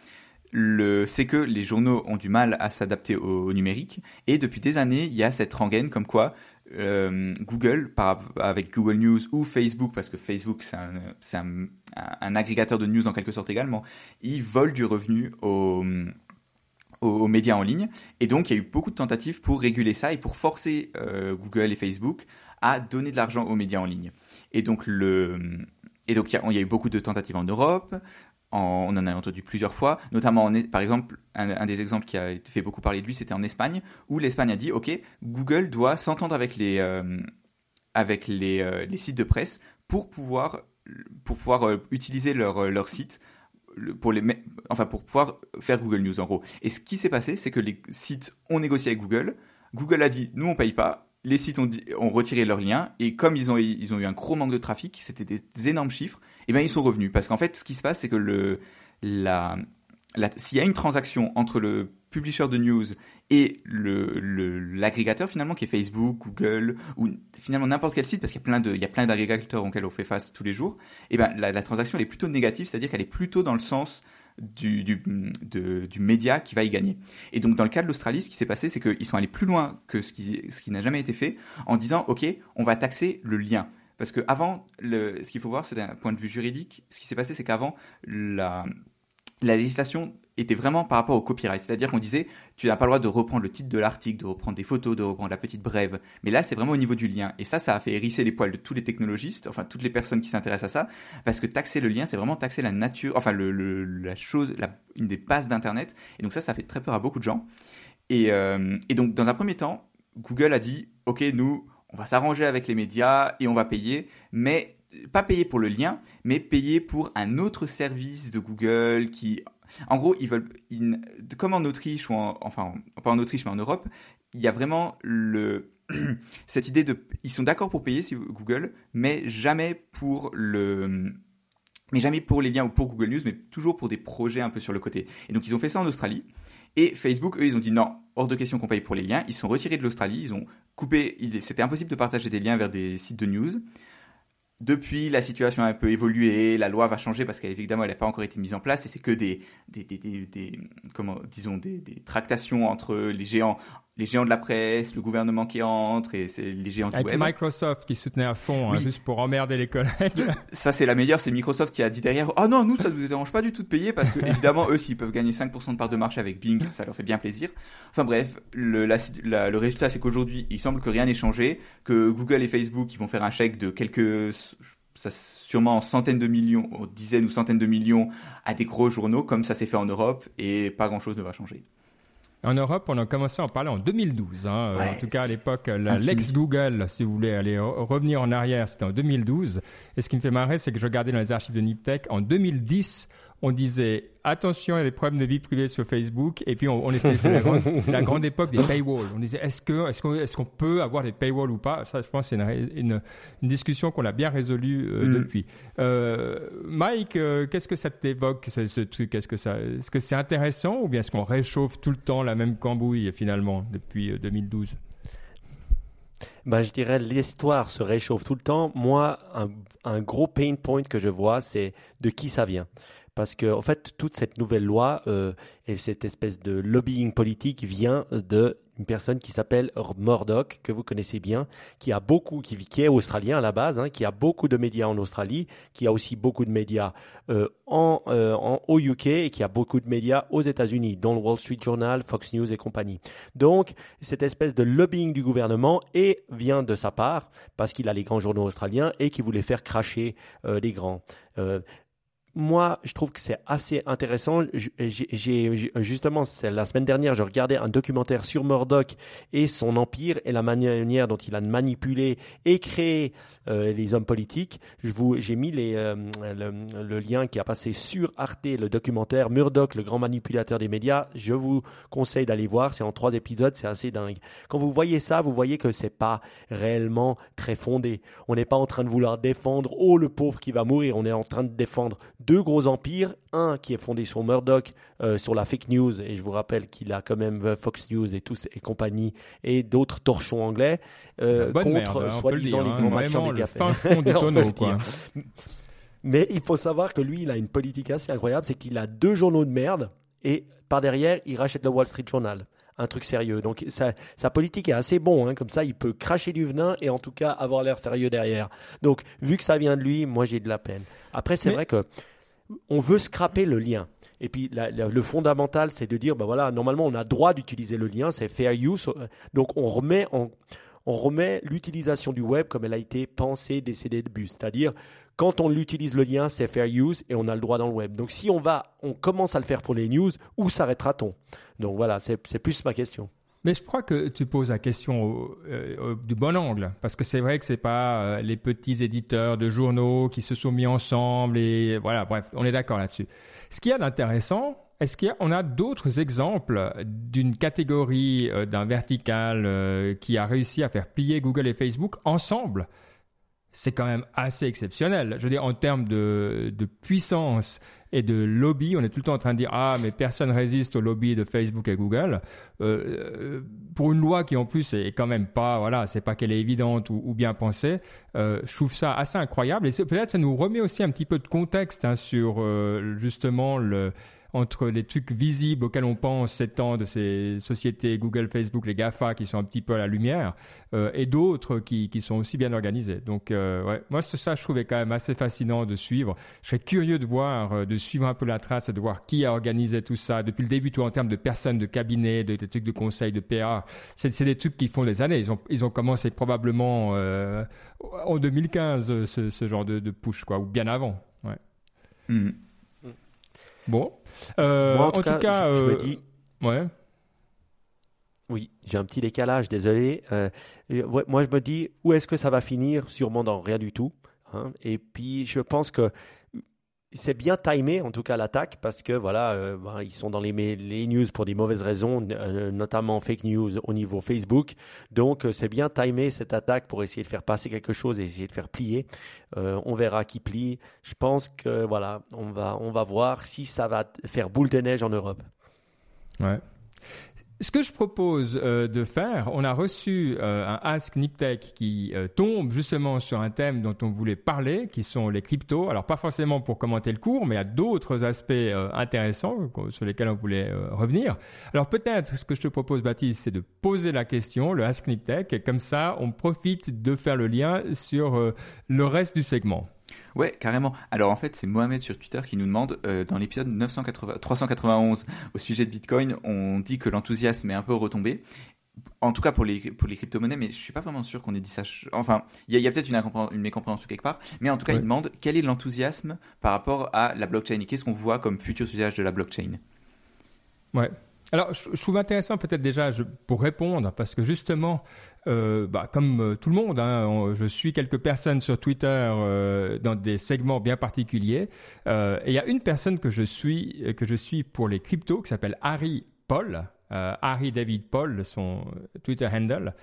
C: c'est que les journaux ont du mal à s'adapter au, numérique et depuis des années, il y a cette rengaine comme quoi euh, Google, avec Google News ou Facebook, parce que Facebook c'est un, agrégateur de news en quelque sorte également, ils volent du revenu aux, médias en ligne. Et donc il y a eu beaucoup de tentatives pour réguler ça et pour forcer euh, Google et Facebook à donner de l'argent aux médias en ligne. Et donc le et donc il y, a eu beaucoup de tentatives en Europe, on en a entendu plusieurs fois, notamment par exemple, un, des exemples qui a fait beaucoup parler de lui, c'était en Espagne, où l'Espagne a dit, OK, Google doit s'entendre avec les, euh, avec euh, les, sites de presse pour pouvoir, pour pouvoir euh, utiliser leur, leur site pour les enfin pour pouvoir faire Google News en gros. Et ce qui s'est passé, c'est que les sites ont négocié avec Google. Google a dit nous on paye pas. Les sites ont, ont retiré leurs liens et comme ils ont ils ont eu un gros manque de trafic, c'était des énormes chiffres eh bien ils sont revenus. Parce qu'en fait, ce qui se passe, c'est que le, la, s'il y a une transaction entre le publisher de news et l'agrégateur le, finalement qui est Facebook, Google ou finalement n'importe quel site parce qu'il y a plein de il y a plein d'agrégateurs auxquels on fait face tous les jours, eh ben la, transaction elle est plutôt négative, c'est-à-dire qu'elle est plutôt dans le sens du, du, du média qui va y gagner. Et donc dans le cas de l'Australie, ce qui s'est passé, c'est qu'ils sont allés plus loin que ce qui, ce qui n'a jamais été fait en disant, OK, on va taxer le lien. Parce que avant, ce qu'il faut voir, c'est d'un point de vue juridique, ce qui s'est passé, c'est qu'avant, la, la législation était vraiment par rapport au copyright. C'est-à-dire qu'on disait, tu n'as pas le droit de reprendre le titre de l'article, de reprendre des photos, de reprendre la petite brève. Mais là, c'est vraiment au niveau du lien. Et ça, ça a fait hérisser les poils de tous les technologistes, enfin, toutes les personnes qui s'intéressent à ça. Parce que taxer le lien, c'est vraiment taxer la nature, enfin, la chose, une des bases d'Internet. Et donc ça, ça fait très peur à beaucoup de gens. Et, euh, et donc, dans un premier temps, Google a dit, OK, nous, on va s'arranger avec les médias et on va payer, mais pas payer pour le lien, mais payer pour un autre service de Google qui, en gros, ils veulent, comme en Autriche ou enfin, pas en Autriche, mais en Europe, il y a vraiment cette idée de, ils sont d'accord pour payer si Google, mais jamais pour le, mais jamais pour les liens ou pour Google News, mais toujours pour des projets un peu sur le côté. Et donc ils ont fait ça en Australie. Et Facebook, eux, ils ont dit non, hors de question qu'on paye pour les liens. Ils sont retirés de l'Australie, ils ont coupé, c'était impossible de partager des liens vers des sites de news. Depuis, la situation a un peu évolué, la loi va changer parce qu'évidemment, elle n'a pas encore été mise en place et c'est que des, disons, des, tractations entre les géants les géants de la presse, le gouvernement qui entre et c'est les géants
A: Avec
C: du web.
A: Microsoft qui soutenait à fond, hein, juste pour emmerder les collègues.
C: Ça, c'est la meilleure, c'est Microsoft qui a dit derrière, oh non, nous, ça ne nous dérange pas du tout de payer parce que, évidemment, eux, s'ils peuvent gagner 5% de part de marché avec Bing, ça leur fait bien plaisir. Enfin bref, le, le résultat, c'est qu'aujourd'hui, il semble que rien n'ait changé, que Google et Facebook, ils vont faire un chèque de quelques, ça, sûrement centaines de millions, dizaines ou centaines de millions à des gros journaux, comme ça s'est fait en Europe, et pas grand chose ne va changer.
A: En Europe, on a commencé à en parler en 2012. Hein. en tout cas, à l'époque, l'ex-Google, si vous voulez aller revenir en arrière, c'était en 2012. Et ce qui me fait marrer, c'est que je regardais dans les archives de Niptech, en 2010, on disait attention, il y a des problèmes de vie privée sur Facebook. Et puis on, on essayait la grande, la grande époque des paywalls. On disait est-ce que est-ce qu'on est-ce qu'on peut avoir des paywalls ou pas? Ça, je pense, c'est une, une, une, discussion qu'on a bien résolue euh, mm. depuis. Euh, Mike, euh, qu'est-ce que ça t'évoque ce, ce truc? Est-ce que ça est-ce que c'est intéressant ou bien est-ce qu'on réchauffe tout le temps la même cambouille finalement depuis 2012 euh,
B: ben, Je dirais l'histoire se réchauffe tout le temps. Moi, un, un gros pain point que je vois, c'est de qui ça vient. Parce que, en fait, toute cette nouvelle loi euh, et cette espèce de lobbying politique vient de une personne qui s'appelle Murdoch, que vous connaissez bien, qui a beaucoup, qui, est australien à la base, hein, qui a beaucoup de médias en Australie, qui a aussi beaucoup de médias euh, euh, en, au UK et qui a beaucoup de médias aux États-Unis, dont le Wall Street Journal, Fox News et compagnie. Donc, cette espèce de lobbying du gouvernement et vient de sa part, parce qu'il a les grands journaux australiens et qui voulait faire cracher les grands. Moi, je trouve que c'est assez intéressant. J'ai justement la semaine dernière, je regardais un documentaire sur Murdoch et son empire et la manière dont il a manipulé et créé euh, les hommes politiques. J'ai mis euh, le, le, lien qui a passé sur Arte, le documentaire Murdoch, le grand manipulateur des médias. Je vous conseille d'aller voir. C'est en trois épisodes, c'est assez dingue. Quand vous voyez ça, vous voyez que c'est pas réellement très fondé. On n'est pas en train de vouloir défendre oh le pauvre qui va mourir. On est en train de défendre deux gros empires, un qui est fondé sur Murdoch, euh, sur la fake news, et je vous rappelle qu'il a quand même Fox News et tous et compagnie, et d'autres torchons anglais, euh, contre
A: hein,
B: soi-disant les
A: hein,
B: grands machins
A: des fin fond du tonneau, quoi.
B: Mais il faut savoir que lui, il a une politique assez incroyable, c'est qu'il a deux journaux de merde, et par derrière, il rachète le Wall Street Journal un truc sérieux. Donc sa, sa politique est assez bon, hein, comme ça il peut cracher du venin et en tout cas avoir l'air sérieux derrière. Donc vu que ça vient de lui, moi j'ai de la peine. Après c'est vrai que on veut scraper le lien. Et puis le fondamental, c'est de dire, ben voilà, normalement on a droit d'utiliser le lien, c'est fair use. Donc on remet on remet l'utilisation du web comme elle a été pensée, décédée de but. C'est-à-dire, quand on l'utilise le lien, c'est fair use et on a le droit dans le web. Donc si on va, on commence à le faire pour les news, où s'arrêtera-t-on? Donc voilà, c'est plus ma question.
A: Mais je crois que tu poses la question euh, du bon angle, parce que c'est vrai que c'est pas euh, les petits éditeurs de journaux qui se sont mis ensemble et voilà, bref, on est d'accord là-dessus. Ce qui y a d'intéressant, est-ce qu'on a, a d'autres exemples d'une catégorie, euh, d'un vertical qui a réussi à faire plier Google et Facebook ensemble? C'est quand même assez exceptionnel. Je veux dire, en termes de, puissance et de lobby, on est tout le temps en train de dire ah mais personne résiste au lobby de Facebook et Google. Euh, pour une loi qui en plus est quand même pas voilà, c'est pas qu'elle est évidente ou, bien pensée. Euh, je trouve ça assez incroyable et peut-être ça nous remet aussi un petit peu de contexte hein, sur euh, justement le entre les trucs visibles auxquels on pense ces temps de ces sociétés Google, Facebook, les GAFA qui sont un petit peu à la lumière, euh, et d'autres qui, qui, sont aussi bien organisés. Donc, euh, ouais, moi, ça, je trouvais quand même assez fascinant de suivre. Je serais curieux de voir, euh, de suivre un peu la trace et de voir qui a organisé tout ça depuis le début, tout en termes de personnes, de cabinets, de, trucs de conseil, de PA. C'est des trucs qui font des années. Ils ont, ils ont commencé probablement euh, en 2015 ce, ce genre de, de, push, quoi, ou bien avant. Ouais.
C: Mmh.
A: Bon. Euh,
B: Moi, en tout,
A: en
B: cas,
A: tout
B: je,
A: cas,
B: je me
A: euh,
B: dis.
A: Ouais.
B: Oui, j'ai un petit décalage, désolé. Euh, ouais, moi, je me dis, où est-ce que ça va finir? Sûrement dans rien du tout. Hein. Et puis, je pense que c'est bien timé, en tout cas l'attaque, parce que voilà, euh, ben, ils sont dans les, news pour des mauvaises raisons, euh, notamment fake news au niveau Facebook. Donc euh, c'est bien timé cette attaque pour essayer de faire passer quelque chose et essayer de faire plier. On verra qui plie. Je pense que voilà, on va on va voir si ça va faire boule de neige en Europe.
A: Ouais. Ce que je propose euh, de faire, on a reçu euh, un Ask Niptech qui euh, tombe justement sur un thème dont on voulait parler, qui sont les cryptos. Alors pas forcément pour commenter le cours, mais a d'autres aspects intéressants sur lesquels on voulait revenir. Alors peut-être ce que je te propose, Baptiste, c'est de poser la question, le Ask Niptech, et comme ça on profite de faire le lien sur le reste du segment.
C: Ouais, carrément. Alors en fait, c'est Mohamed sur Twitter qui nous demande, euh, dans l'épisode 391 au sujet de Bitcoin, on dit que l'enthousiasme est un peu retombé. En tout cas pour les, pour les crypto-monnaies, mais je suis pas vraiment sûr qu'on ait dit ça. Enfin, il y a, peut-être une, une, mécompréhension quelque part, mais en tout cas, ouais. il demande quel est l'enthousiasme par rapport à la blockchain et qu'est-ce qu'on voit comme futur usage de la blockchain?
A: Ouais, alors, je, je trouve intéressant peut-être déjà je, pour répondre, parce que justement, euh, bah, comme euh, tout le monde, hein, je suis quelques personnes sur Twitter euh, dans des segments bien particuliers, et il y a une personne que je suis que je suis pour les cryptos qui s'appelle Harry Paul. Harry David Paul, son Twitter handle.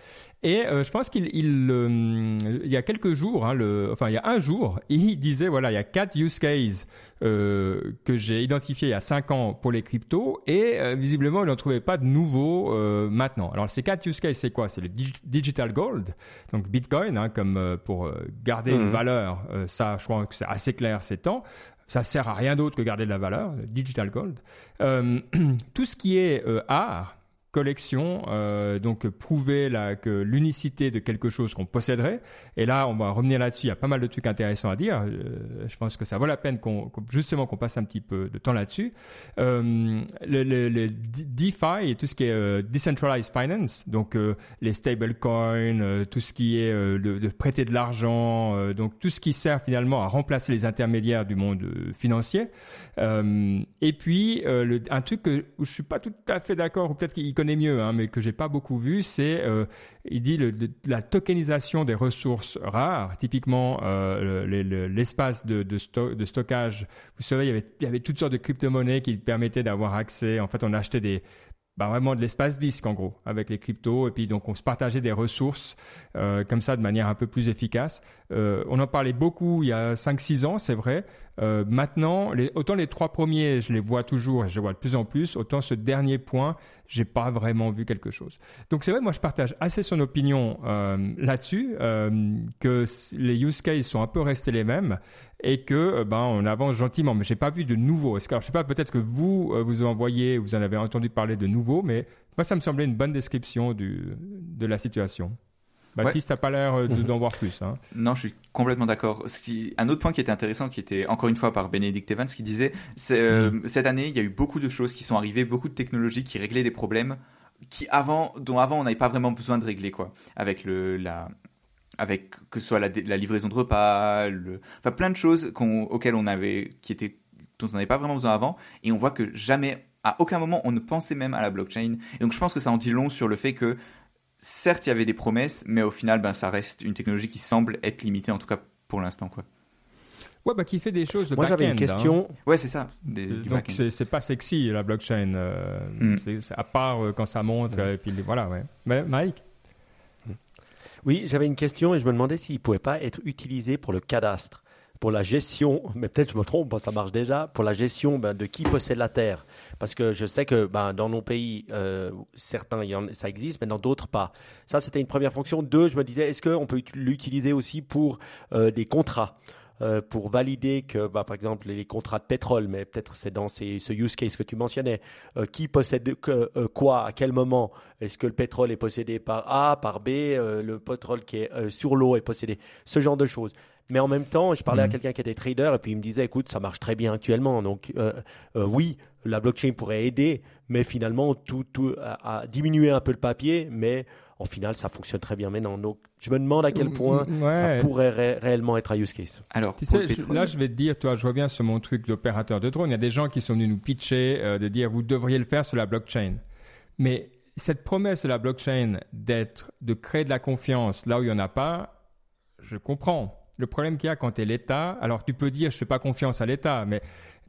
A: Et je pense qu'il il, y a quelques jours, hein, le, enfin il y a un jour, il disait voilà il y a quatre use cases euh, que j'ai identifié il y a 5 ans pour les cryptos et euh, visiblement il n'en trouvait pas de nouveaux euh, maintenant. Alors ces quatre use cases c'est quoi? C'est le digital gold, donc Bitcoin hein, comme pour garder une mmh. valeur. ça je crois que c'est assez clair ces temps. Ça sert à rien d'autre que garder de la valeur, digital gold. tout ce qui est art, collection, euh, donc prouver la, l'unicité de quelque chose qu'on posséderait. Et là, on va revenir là-dessus. Il y a pas mal de trucs intéressants à dire. Euh, je pense que ça vaut la peine qu'on, justement qu'on passe un petit peu de temps là-dessus. Euh, le, DeFi et tout ce qui est decentralized finance, donc les stablecoins, tout ce qui est de, prêter de l'argent, donc tout ce qui sert finalement à remplacer les intermédiaires du monde financier. et puis un truc que, je suis pas tout à fait d'accord, ou peut-être qu'il connaît mieux, hein, mais que j'ai pas beaucoup vu, c'est euh, il dit la tokenisation des ressources rares, typiquement euh, l'espace de, de, de, stockage. Vous savez, il y avait, toutes sortes de crypto-monnaies qui permettaient d'avoir accès. En fait, on achetait des bah, vraiment de l'espace disque en gros avec les cryptos et puis donc on se partageait des ressources euh, comme ça de manière un peu plus efficace. On en parlait beaucoup il y a 5-6 ans, c'est vrai. Euh, maintenant, autant les trois premiers, je les vois toujours et je les vois de plus en plus, autant ce dernier point, j'ai pas vraiment vu quelque chose. Donc c'est vrai, moi je partage assez son opinion euh, là-dessus, euh, que les use cases sont un peu restés les mêmes et que ben on avance gentiment. Mais j'ai pas vu de nouveau. Alors, je sais pas, peut-être que vous vous en voyez, vous en avez entendu parler de nouveau, mais moi ça me semblait une bonne description du, de la situation. Baptiste, ouais. t'as pas l'air euh, d'en voir plus. Hein.
C: Non, je suis complètement d'accord. Un autre point qui était intéressant, qui était encore une fois par Benedict Evans, qui disait mm. cette année, il y a eu beaucoup de choses qui sont arrivées, beaucoup de technologies qui réglaient des problèmes qui avant, dont avant on n'avait pas vraiment besoin de régler quoi, avec le la avec que ce soit la, la livraison de repas, le, enfin plein de choses auxquelles on avait, qui étaient, dont on n'avait pas vraiment besoin avant, et on voit que jamais, à aucun moment, on ne pensait même à la blockchain. Et donc je pense que ça en dit long sur le fait que, certes, il y avait des promesses, mais au final, ben, ça reste une technologie qui semble être limitée, en tout cas pour l'instant, quoi.
A: Ouais, bah, qui fait des choses de
B: Moi, j'avais une question.
C: Hein. Ouais, c'est ça.
A: Des, Donc, c'est pas sexy, la blockchain. Euh, hmm. à part euh, quand ça monte, et puis voilà, ouais. Mais, Mike
B: oui, j'avais une question et je me demandais s'il ne pouvait pas être utilisé pour le cadastre, pour la gestion, mais peut-être je me trompe, ça marche déjà, pour la gestion ben, de qui possède la terre. Parce que je sais que ben, dans nos pays, euh, certains, ça existe, mais dans d'autres pas. Ça, c'était une première fonction. Deux, je me disais, est-ce qu'on peut l'utiliser aussi pour euh, des contrats euh, pour valider que, bah, par exemple, les contrats de pétrole, mais peut-être c'est dans ces, ce use case que tu mentionnais, qui possède quoi, à quel moment? Est-ce que le pétrole est possédé par A, par B, le pétrole qui est sur l'eau est possédé? Ce genre de choses. Mais en même temps, je parlais à mmh. quelqu'un qui était trader et puis il me disait, écoute, ça marche très bien actuellement. Donc oui, la blockchain pourrait aider, mais finalement, tout, tout a, a diminué un peu le papier, mais au final, ça fonctionne très bien maintenant. Donc, je me demande à quel point ça pourrait réellement être un use case.
A: Alors, tu sais, là, je vais te dire, toi, je reviens sur mon truc d'opérateur de drone. Il y a des gens qui sont venus nous pitcher, euh, de dire, vous devriez le faire sur la blockchain. Mais cette promesse de la blockchain d'être, de créer de la confiance là où il n'y en a pas, je comprends. Le problème qu'il y a quand tu es l'État, alors tu peux dire, je fais pas confiance à l'État, mais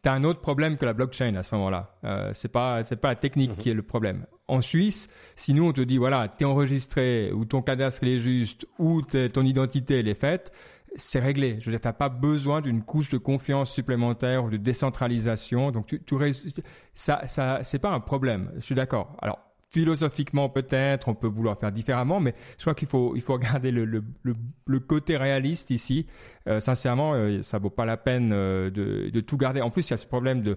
A: tu as un autre problème que la blockchain à ce moment-là. Euh, c'est pas c'est pas la technique mhm. qui est le problème. En Suisse, si nous on te dit voilà, tu es enregistré ou ton cadastre est juste ou ton identité elle est faite, c'est réglé. Je veux dire, t'as pas besoin d'une couche de confiance supplémentaire ou de décentralisation. Donc tu, tu ça ça c'est pas un problème. Je suis d'accord. Alors philosophiquement peut-être, on peut vouloir faire différemment, mais je crois qu'il faut, il faut regarder le, le, côté réaliste ici. Euh, sincèrement, euh, ça vaut pas la peine euh, de, de, tout garder. En plus, il y a ce problème de,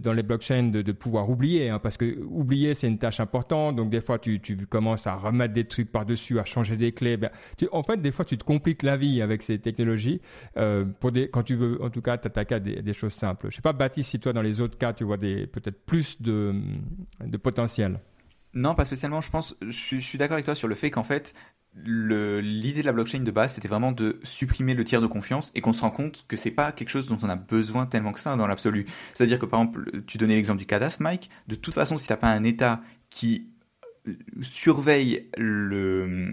A: dans les blockchains de, pouvoir oublier, hein, parce que oublier c'est une tâche importante. Donc des fois, tu, tu commences à remettre des trucs par dessus, à changer des clés. Ben, en fait, des fois, tu te compliques la vie avec ces technologies euh, pour des, quand tu veux, en tout cas, t'attaquer à des, des choses simples. Je sais pas, Baptiste, si toi dans les autres cas, tu vois des peut-être plus de, de potentiel.
C: Non, pas spécialement. Je pense, je, suis d'accord avec toi sur le fait qu'en fait, l'idée de la blockchain de base, c'était vraiment de supprimer le tiers de confiance et qu'on se rend compte que c'est pas quelque chose dont on a besoin tellement que ça dans l'absolu. C'est-à-dire que par exemple, tu donnais l'exemple du cadastre, Mike. De toute façon, si t'as pas un État qui surveille le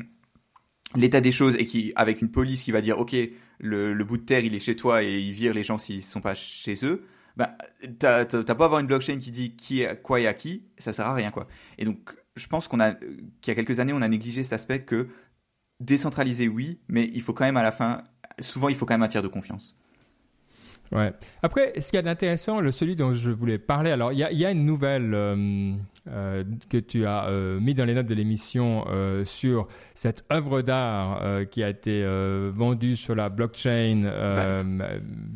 C: l'état des choses et qui avec une police qui va dire ok le, le bout de terre il est chez toi et il vire les gens s'ils sont pas chez eux bah, t'as pas avoir une blockchain qui dit qui est quoi et à qui, ça sert à rien quoi. Et donc je pense qu'il y a quelques années on a négligé cet aspect que décentraliser oui, mais il faut quand même à la fin souvent il faut quand même un tiers de confiance.
A: Ouais. Après, ce qu'il y a d'intéressant, le celui dont je voulais parler, alors il y a, il y a une nouvelle euh, euh, que tu as euh, mis dans les notes de l'émission euh, sur cette œuvre d'art qui a été vendue sur la blockchain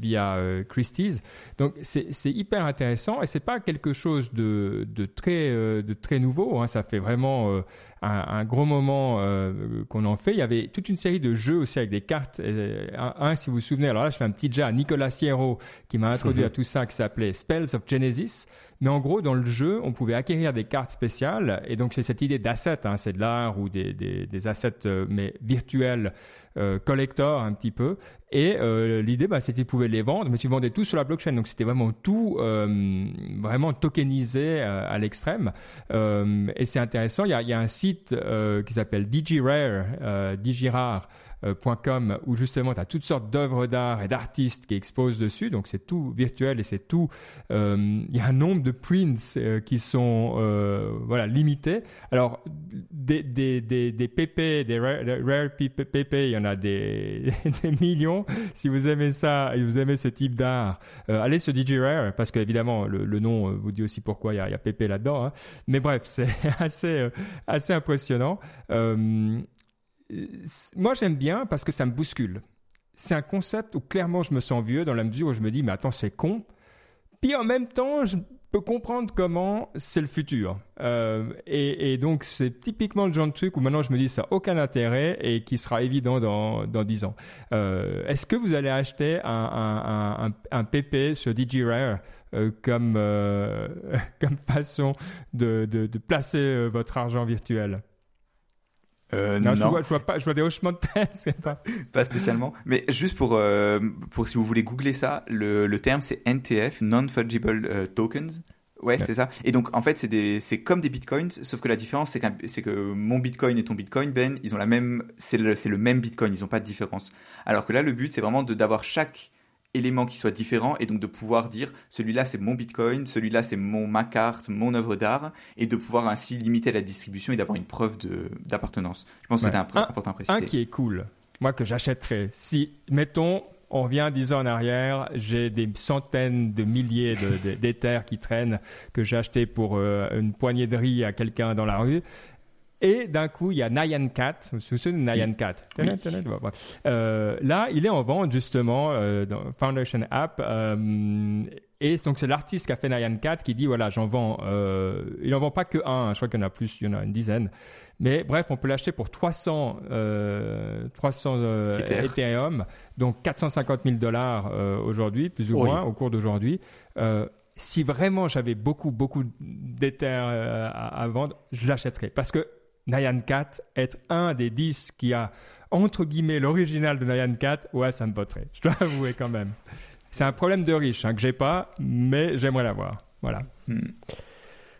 A: via Christie's. Donc c'est hyper intéressant et c'est pas quelque chose de, de très de très nouveau. Hein. Ça fait vraiment un, un gros moment euh, qu'on en fait. Il y avait toute une série de jeux aussi avec des cartes. Et un, un, si vous vous souvenez, alors là, je fais un petit jet à Nicolas Sierro qui m'a introduit à tout ça, qui s'appelait Spells of Genesis. Mais en gros, dans le jeu, on pouvait acquérir des cartes spéciales. Et donc, c'est cette idée d'asset, hein, c'est de l'art ou des, des, des assets, euh, mais virtuels, euh, collector un petit peu. Et euh, l'idée, bah, c'était que tu pouvais les vendre, mais tu vendais tout sur la blockchain. Donc, c'était vraiment tout euh, vraiment tokenisé euh, à l'extrême. Et c'est intéressant. Il y a, un site qui s'appelle DigiRare, où justement tu as toutes sortes d'œuvres d'art et d'artistes qui exposent dessus donc c'est tout virtuel et c'est tout il y a un nombre de prints qui sont voilà limités alors des des des, des PP des rare, rare PP il y en a des millions si vous aimez ça et vous aimez ce type d'art euh, allez sur DigiRare parce qu'évidemment le, le nom vous dit aussi pourquoi il y a, PP là-dedans hein. mais bref c'est assez assez impressionnant euh, moi j'aime bien parce que ça me bouscule. C'est un concept où clairement je me sens vieux dans la mesure où je me dis mais attends c'est con. Puis en même temps je comprendre comment c'est le futur. Euh, et, donc c'est typiquement le genre de truc où maintenant je me dis ça n'a aucun intérêt et qui sera évident dans, dans 10 ans. Euh, Est-ce que vous allez acheter un, un, un, PP sur DigiRare euh, comme, comme façon de, de, placer votre argent virtuel?
C: Euh,
A: non,
C: non.
A: Je, vois, je, vois, pas, je vois des hochements de tête, c'est pas.
C: pas spécialement. Mais juste pour, euh, pour si vous voulez googler ça, le, le terme c'est NTF, Non-Fungible euh, Tokens. Ouais, ouais. c'est ça. Et donc, en fait, c'est comme des bitcoins, sauf que la différence, c'est, c'est que mon bitcoin et ton bitcoin, Ben, ils ont la même, c'est le, le même bitcoin, ils ont pas de différence. Alors que là, le but, c'est vraiment d'avoir chaque élément qui soit différent et donc de pouvoir dire celui-là c'est mon bitcoin, celui-là c'est mon ma carte, mon œuvre d'art et de pouvoir ainsi limiter la distribution et d'avoir une preuve de d'appartenance. Je pense ouais. que un, important à préciser.
A: Un qui est cool, moi que j'achèterais, si mettons on revient dix ans en arrière, j'ai des centaines de milliers d'éthers de, qui traînent que j'ai acheté pour euh, une poignée de riz à quelqu'un dans la rue. Et d'un coup, il y a Nyan Cat. Vous vous souvenez de Nyan Cat? Oui. euh, Là, il est en vente justement euh, dans Foundation App. Euh, et donc, c'est l'artiste qui a fait Nyan Cat qui dit voilà, j'en vends. Il n'en vend pas que un. Je crois qu'il y en a plus. Il y en a une dizaine. Mais bref, on peut l'acheter pour 300, 300 Ether. Ethereum, donc 450 000 dollars aujourd'hui, plus ou oui. moins, au cours d'aujourd'hui si vraiment j'avais beaucoup, beaucoup d'éther à, à, vendre, je l'achèterais. Parce que Nyan Cat être un des 10 qui a, entre guillemets, l'original de Nyan Cat, ouais, ça me botterait. Je dois avouer quand même. C'est un problème de riche hein, que j'ai pas, mais j'aimerais l'avoir. Voilà. Hmm.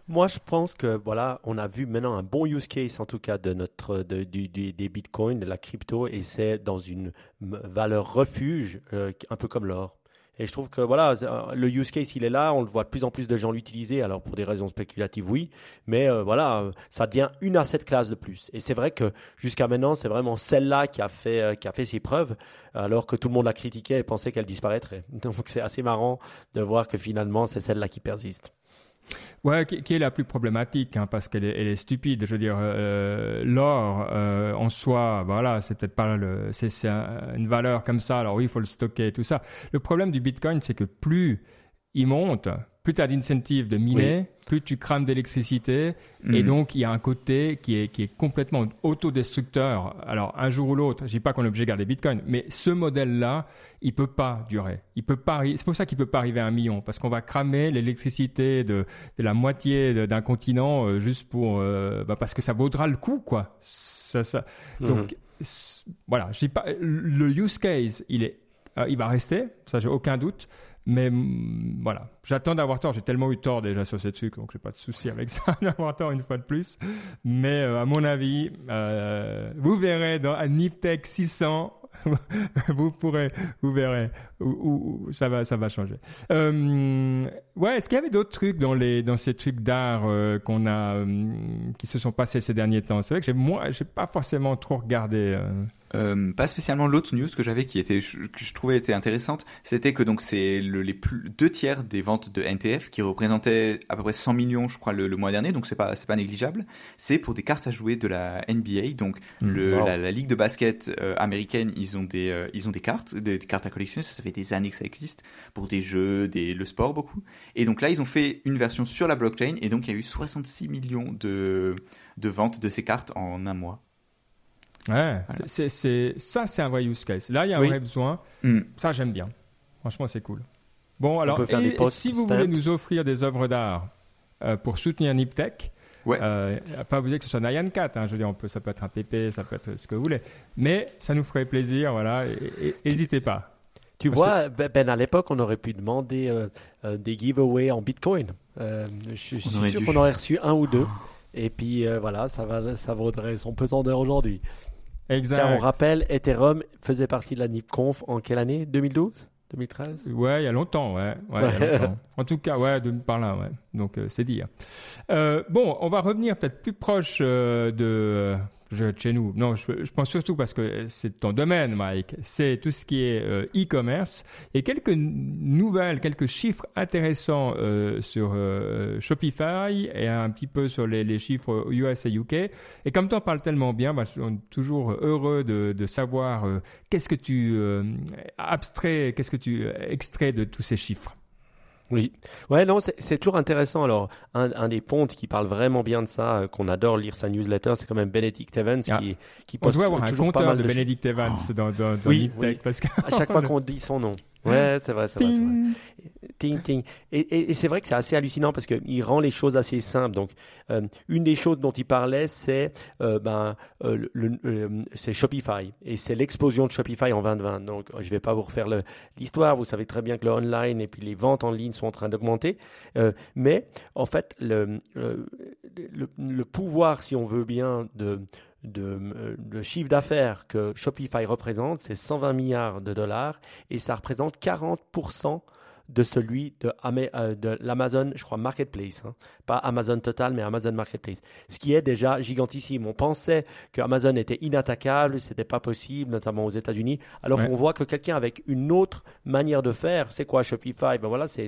B: Moi, je pense que voilà, on a vu maintenant un bon use case en tout cas de notre de, du, des bitcoins, de la crypto, et c'est dans une valeur refuge, euh, un peu comme l'or. Et je trouve que voilà, le use case il est là, on le voit de plus en plus de gens l'utiliser. Alors pour des raisons spéculatives, oui, mais euh, voilà, ça devient une asset classe de plus. Et c'est vrai que jusqu'à maintenant, c'est vraiment celle-là qui a fait euh, qui a fait ses preuves, alors que tout le monde la critiquait et pensait qu'elle disparaîtrait. Donc c'est assez marrant de voir que finalement c'est celle-là qui persiste.
A: Ouais, qui, est la plus problématique, hein, parce qu'elle est, stupide. Je veux dire, euh, l'or euh, en soi, voilà, c'est peut-être pas une valeur comme ça. Alors oui, il faut le stocker et tout ça. Le problème du Bitcoin, c'est que plus il monte, plus tu as d'incentive de miner, oui. plus tu crames d'électricité. Mmh. Et donc, il y a un côté qui est, qui est complètement autodestructeur. Alors, un jour ou l'autre, je dis pas qu'on est obligé de garder Bitcoin, mais ce modèle-là, il peut pas durer. Il peut pas, c'est pour ça qu'il peut pas arriver à un million, parce qu'on va cramer l'électricité de, de, la moitié d'un continent euh, juste pour, euh, bah parce que ça vaudra le coup, quoi. Ça, ça. Mmh. Donc, voilà, je dis pas, le use case, il est, euh, il va rester, ça j'ai aucun doute. Mais voilà, j'attends d'avoir tort. J'ai tellement eu tort déjà sur ce truc, donc j'ai pas de souci avec ça d'avoir tort une fois de plus. Mais euh, à mon avis, euh, vous verrez dans un Niptech 600 vous pourrez, vous verrez où, ça va, ça va changer. Euh, ouais, est-ce qu'il y avait d'autres trucs dans les, dans ces trucs d'art euh, qu'on a, euh, qui se sont passés ces derniers temps? C'est vrai que j'ai, moi, j'ai pas forcément trop regardé.
C: Pas spécialement l'autre news que j'avais qui était que je trouvais était intéressante, c'était que donc c'est le, les plus deux tiers des ventes de NTF qui représentaient à peu près 100 millions je crois le, mois dernier, donc c'est pas c'est pas négligeable. C'est pour des cartes à jouer de la NBA, donc hmm. le, la, ligue de basket américaine, ils ont des euh, ils ont des cartes, des, cartes à collectionner, ça, ça, fait des années que ça existe pour des jeux, des le sport beaucoup. Et donc là ils ont fait une version sur la blockchain et donc il y a eu 66 millions de de ventes de ces cartes en un mois.
A: Ouais, c'est, ça, c'est un vrai use case. Là, il y a un vrai besoin. Hmm. Ça, j'aime bien. Franchement, c'est cool. Bon, alors, et, si vous voulez nous offrir des œuvres d'art euh, pour soutenir Niptech, ouais. euh, pas vous dire que ce soit Nyan 4, hein, je veux dire, on peut, ça peut être un PP, ça peut être ce que vous voulez, mais ça nous ferait plaisir, voilà, n'hésitez pas.
B: Tu vois, Ben, ben à l'époque, on aurait pu demander euh, euh, des giveaways en Bitcoin. je, suis sûr qu'on aurait reçu un ou deux. Et puis voilà, ça, va, ça vaudrait son pesant d'heure aujourd'hui. Exact. Car on rappelle, Ethereum faisait partie de la NIPConf en quelle année? 2012 2013
A: Ouais, il y a longtemps, ouais. en tout cas, ouais, de, par là, ouais. Donc, euh, c'est dire. Euh, bon, on va revenir peut-être plus proche euh, de chez nous. Non, je, pense surtout parce que c'est ton domaine, Mike. C'est tout ce qui est euh, e-commerce et quelques nouvelles, quelques chiffres intéressants euh, sur euh, Shopify et un petit peu sur les, chiffres US et UK. Et comme tu en parles tellement bien, bah, je suis toujours heureux de, de savoir qu'est-ce que tu abstrais, qu'est-ce que tu extrais de tous ces chiffres.
B: Oui, ouais, non, c'est toujours intéressant. Alors, un, des pontes qui parle vraiment bien de ça, euh, qu'on adore lire sa newsletter, c'est quand même Benedict Evans ah. qui, qui
A: poste On doit avoir un toujours pas mal de, de Benedict Evans dans, dans, dans
B: oui, parce que à chaque fois qu'on dit son nom. Ouais, c'est vrai, c'est vrai, Ting, ting. Et, et, c'est vrai que c'est assez hallucinant parce qu'il rend les choses assez simples. Donc, euh, une des choses dont il parlait, c'est euh, ben, euh, le, c'est Shopify. Et c'est l'explosion de Shopify en 2020. Donc, je ne vais pas vous refaire l'histoire. Vous savez très bien que le online et puis les ventes en ligne sont en train d'augmenter. mais, en fait, le, le, le pouvoir, si on veut bien, de de, de chiffre d'affaires que Shopify représente, c'est 120 milliards de dollars et ça représente 40% de celui de, euh, de l'Amazon, je crois, Marketplace. Hein. Pas Amazon Total, mais Amazon Marketplace. Ce qui est déjà gigantissime. On pensait que Amazon était inattaquable, c'était pas possible, notamment aux États-Unis. Alors qu'on voit que quelqu'un avec une autre manière de faire, c'est quoi Shopify? Ben voilà, c'est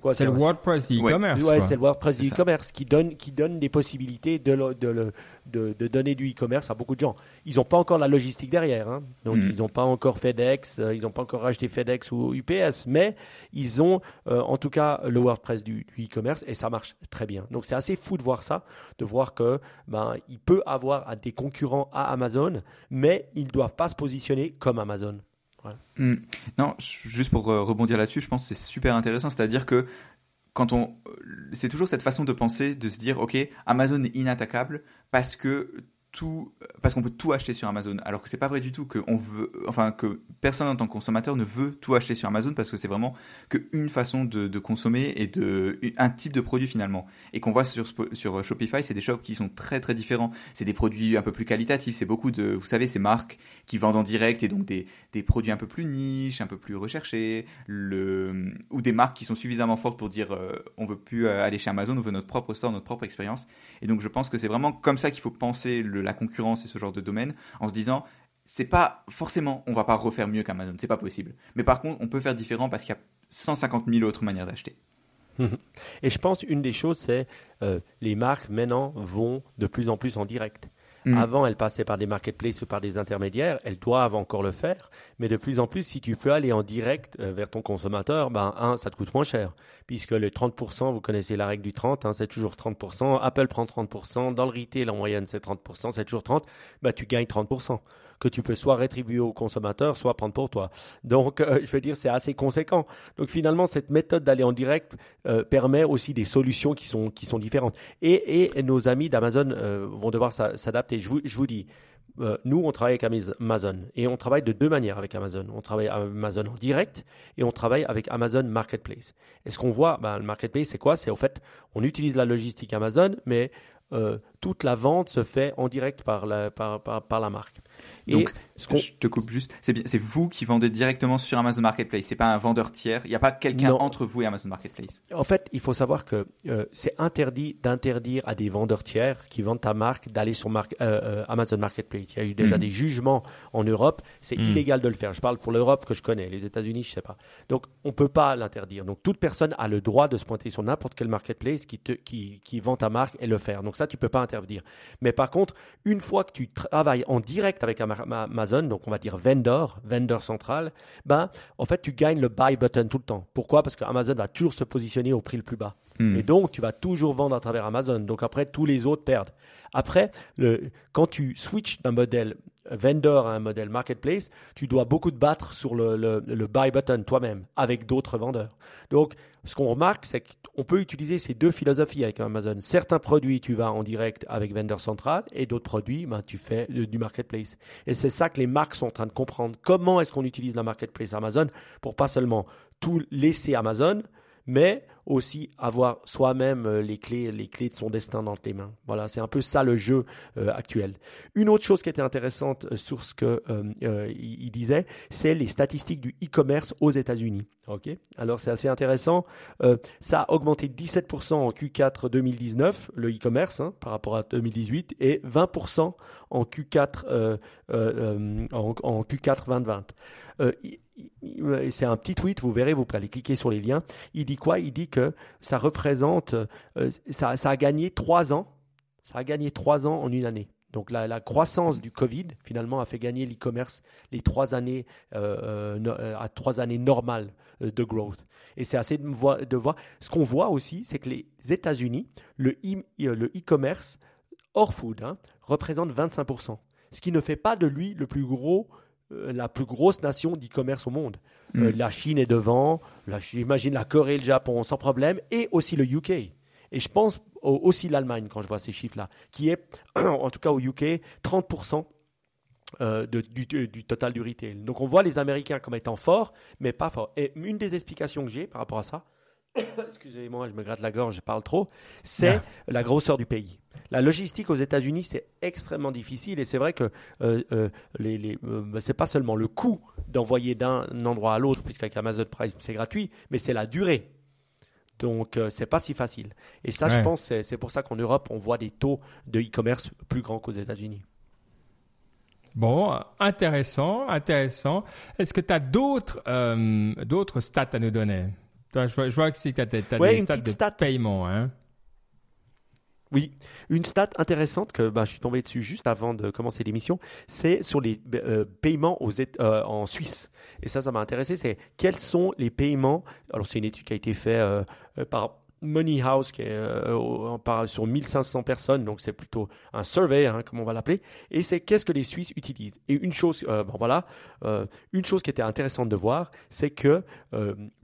B: quoi?
A: C'est le WordPress e-commerce.
B: Ouais, c'est le WordPress e-commerce qui donne qui donne des possibilités de, de, de, de donner du e-commerce à beaucoup de gens. Ils n'ont pas encore la logistique derrière, hein. donc hmm. ils n'ont pas encore FedEx, euh, ils n'ont pas encore acheté FedEx ou UPS, mais ils ont euh, en tout cas le WordPress du, e-commerce et ça marche très bien. Donc c'est assez fou de voir ça, de voir que ben il peut avoir des concurrents à Amazon, mais ils doivent pas se positionner comme Amazon.
C: Hmm. Non, juste pour euh, rebondir là-dessus, je pense c'est super intéressant, c'est-à-dire que quand on, c'est toujours cette façon de penser, de se dire, ok, Amazon est inattaquable parce que tout parce qu'on peut tout acheter sur Amazon alors que c'est pas vrai du tout que on veut enfin que personne en tant que consommateur ne veut tout acheter sur Amazon parce que c'est vraiment qu'une façon de, consommer et de un type de produit finalement. Et qu'on voit sur sur Shopify c'est des shops qui sont très très différents. C'est des produits un peu plus qualitatifs c'est beaucoup de vous savez ces marques qui vendent en direct et donc des, des produits un peu plus niches un peu plus recherchés. Le ou des marques qui sont suffisamment fortes pour dire euh, on veut plus euh, aller chez Amazon on veut notre propre store notre propre expérience. Et donc je pense que c'est vraiment comme ça qu'il faut penser le la concurrence et ce genre de domaine en se disant c'est pas forcément on va pas refaire mieux qu'Amazon, c'est pas possible. Mais par contre, on peut faire différent parce qu'il y a 150 000 autres manières d'acheter.
B: Et je pense une des choses, c'est euh, les marques maintenant vont de plus en plus en direct. Mm. Avant, elles passaient par des marketplaces ou par des intermédiaires. Elles doivent encore le faire. Mais de plus en plus, si tu peux aller en direct euh, vers ton consommateur, ben, un, ça te coûte moins cher. Puisque le 30%, vous connaissez la règle du 30, hein, c'est toujours 30%. Apple prend 30%. Dans le retail, en moyenne, c'est 30%. C'est toujours 30. Ben, tu gagnes 30% que tu peux soit rétribuer au consommateur, soit prendre pour toi. Donc, euh, je veux dire, c'est assez conséquent. Donc, finalement, cette méthode d'aller en direct euh, permet aussi des solutions qui sont, qui sont différentes. Et, et nos amis d'Amazon euh, vont devoir s'adapter. Je vous, je vous dis, nous, on travaille avec Amazon et on travaille de deux manières avec Amazon. On travaille avec Amazon en direct et on travaille avec Amazon Marketplace. Et ce qu'on voit, ben, le Marketplace, c'est quoi? C'est au fait, on utilise la logistique Amazon, mais toute la vente se fait en direct par la, par, par, par la marque.
C: Donc, je te coupe juste. C'est vous qui vendez directement sur Amazon Marketplace. C'est pas un vendeur tiers. Il n'y a pas quelqu'un entre vous et Amazon Marketplace.
B: En fait, il faut savoir que euh, c'est interdit d'interdire à des vendeurs tiers qui vendent ta marque d'aller sur euh, euh, Amazon Marketplace. Il y a eu déjà hmm. des jugements en Europe. C'est hmm. illégal de le faire. Je parle pour l'Europe que je connais. Les États-Unis, je sais pas. Donc, on peut pas l'interdire. Donc, toute personne a le droit de se pointer sur n'importe quel marketplace qui, te, qui, qui vend ta marque et le faire. Donc, ça, tu peux pas interdire. Mais par contre, une fois que tu travailles en direct avec Amazon, donc on va dire vendor, vendor central, ben, en fait, tu gagnes le buy button tout le temps. Pourquoi? Parce que Amazon va toujours se positionner au prix le plus bas. Hmm. Et donc, tu vas toujours vendre à travers Amazon. Donc, après, tous les autres perdent. Après, le, quand tu switches d'un modèle vendor à un modèle marketplace, tu dois beaucoup te battre sur le, le, buy button toi-même avec d'autres vendeurs. Donc, ce qu'on remarque, c'est qu'on peut utiliser ces deux philosophies avec Amazon. Certains produits, tu vas en direct avec vendor central et d'autres produits, ben, tu fais du marketplace. Et c'est ça que les marques sont en train de comprendre. Comment est-ce qu'on utilise la marketplace Amazon pour pas seulement tout laisser Amazon, mais aussi avoir soi-même euh, les clés, les clés de son destin dans tes mains. Voilà, c'est un peu ça le jeu euh, actuel. Une autre chose qui était intéressante euh, sur ce que il, disait, c'est les statistiques du e-commerce aux États-Unis. Ok, alors c'est assez intéressant. ça a augmenté 17% en Q4 2019 le e-commerce hein, par rapport à 2018 et 20% en Q4 en, en, Q4 2020 c'est un petit tweet, vous verrez, vous pouvez aller cliquer sur les liens. Il dit quoi? Il dit que ça représente, euh, ça, a gagné trois ans, ça a gagné trois ans en une année. Donc la, croissance du Covid finalement a fait gagner l'e-commerce les trois années euh, euh, à trois années normales de growth. Et c'est assez de, de voir. Ce qu'on voit aussi, c'est que les États-Unis, le e-commerce hors food hein, représente 25%, ce qui ne fait pas de lui le plus gros la plus grosse nation d'e-commerce au monde. Euh, mm. la Chine est devant, j'imagine la Corée et le Japon sans problème, et aussi le UK. Et je pense aussi l'Allemagne quand je vois ces chiffres-là, qui est, en tout cas au UK, 30% euh, du, du, total du retail. Donc on voit les Américains comme étant forts, mais pas forts. Et une des explications que j'ai par rapport à ça, excusez-moi, je me gratte la gorge, je parle trop, c'est la grosseur du pays. La logistique aux États-Unis, c'est extrêmement difficile et c'est vrai que euh, euh, les, euh, bah, c'est pas seulement le coût d'envoyer d'un endroit à l'autre, puisqu'avec Amazon Prime c'est gratuit, mais c'est la durée. Donc c'est pas si facile. Et ça, je pense, c'est pour ça qu'en Europe, on voit des taux de e-commerce plus grands qu'aux États-Unis.
A: Bon, intéressant, intéressant. Est-ce que tu as d'autres d'autres stats à nous donner? Je, vois, que tu as, des stats de paiement. Hein.
B: Oui, une stat intéressante que bah, je suis tombé dessus juste avant de commencer l'émission, c'est sur les euh, paiements aux, euh, en Suisse. Et ça, ça m'a intéressé, c'est quels sont les paiements. Alors, c'est une étude qui a été faite euh, par Money House, qui est sur 1500 personnes, donc c'est plutôt un survey, hein, comme on va l'appeler. Et c'est qu'est-ce que les Suisses utilisent. Et une chose, bon voilà, une chose qui était intéressante de voir, c'est que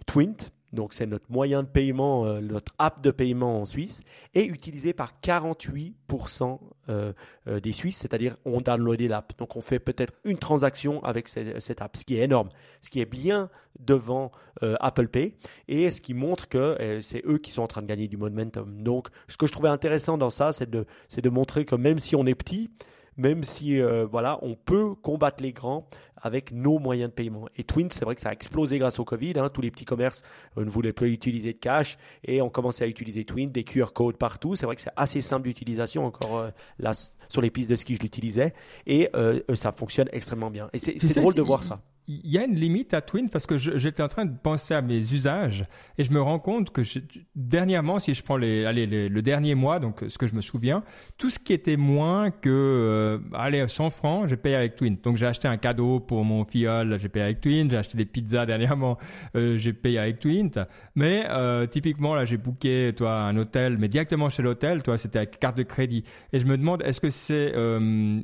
B: Twint, donc c'est notre moyen de paiement, euh, notre app de paiement en Suisse, est utilisé par 48% euh, euh, des Suisses, c'est-à-dire on downloadé l'app. Donc on fait peut-être une transaction avec cette, app, ce qui est énorme, ce qui est bien devant Apple Pay et ce qui montre que c'est eux qui sont en train de gagner du momentum. Donc ce que je trouvais intéressant dans ça, c'est de, de montrer que même si on est petit, même si voilà, on peut combattre les grands avec nos moyens de paiement. Et Twint, c'est vrai que ça a explosé grâce au Covid. Hein. Tous les petits commerces euh, ne voulaient plus utiliser de cash et ont commencé à utiliser Twint, des QR codes partout. C'est vrai que c'est assez simple d'utilisation. Encore euh, là, sur les pistes de ski, je l'utilisais et euh, ça fonctionne extrêmement bien. Et c'est drôle de voir ça
A: il y a une limite à Twin parce que j'étais en train de penser à mes usages et je me rends compte que dernièrement, si je prends les, allez, le dernier mois, donc ce que je me souviens, tout ce qui était moins que euh, allez 100 francs, j'ai payé avec Twin. Donc j'ai acheté un cadeau pour mon filleul, j'ai payé avec Twin. J'ai acheté des pizzas dernièrement, euh, j'ai payé avec Twin. Mais euh, typiquement là, j'ai booké toi un hôtel, mais directement chez l'hôtel, toi c'était avec carte de crédit. Et je me demande, est-ce que c'est euh,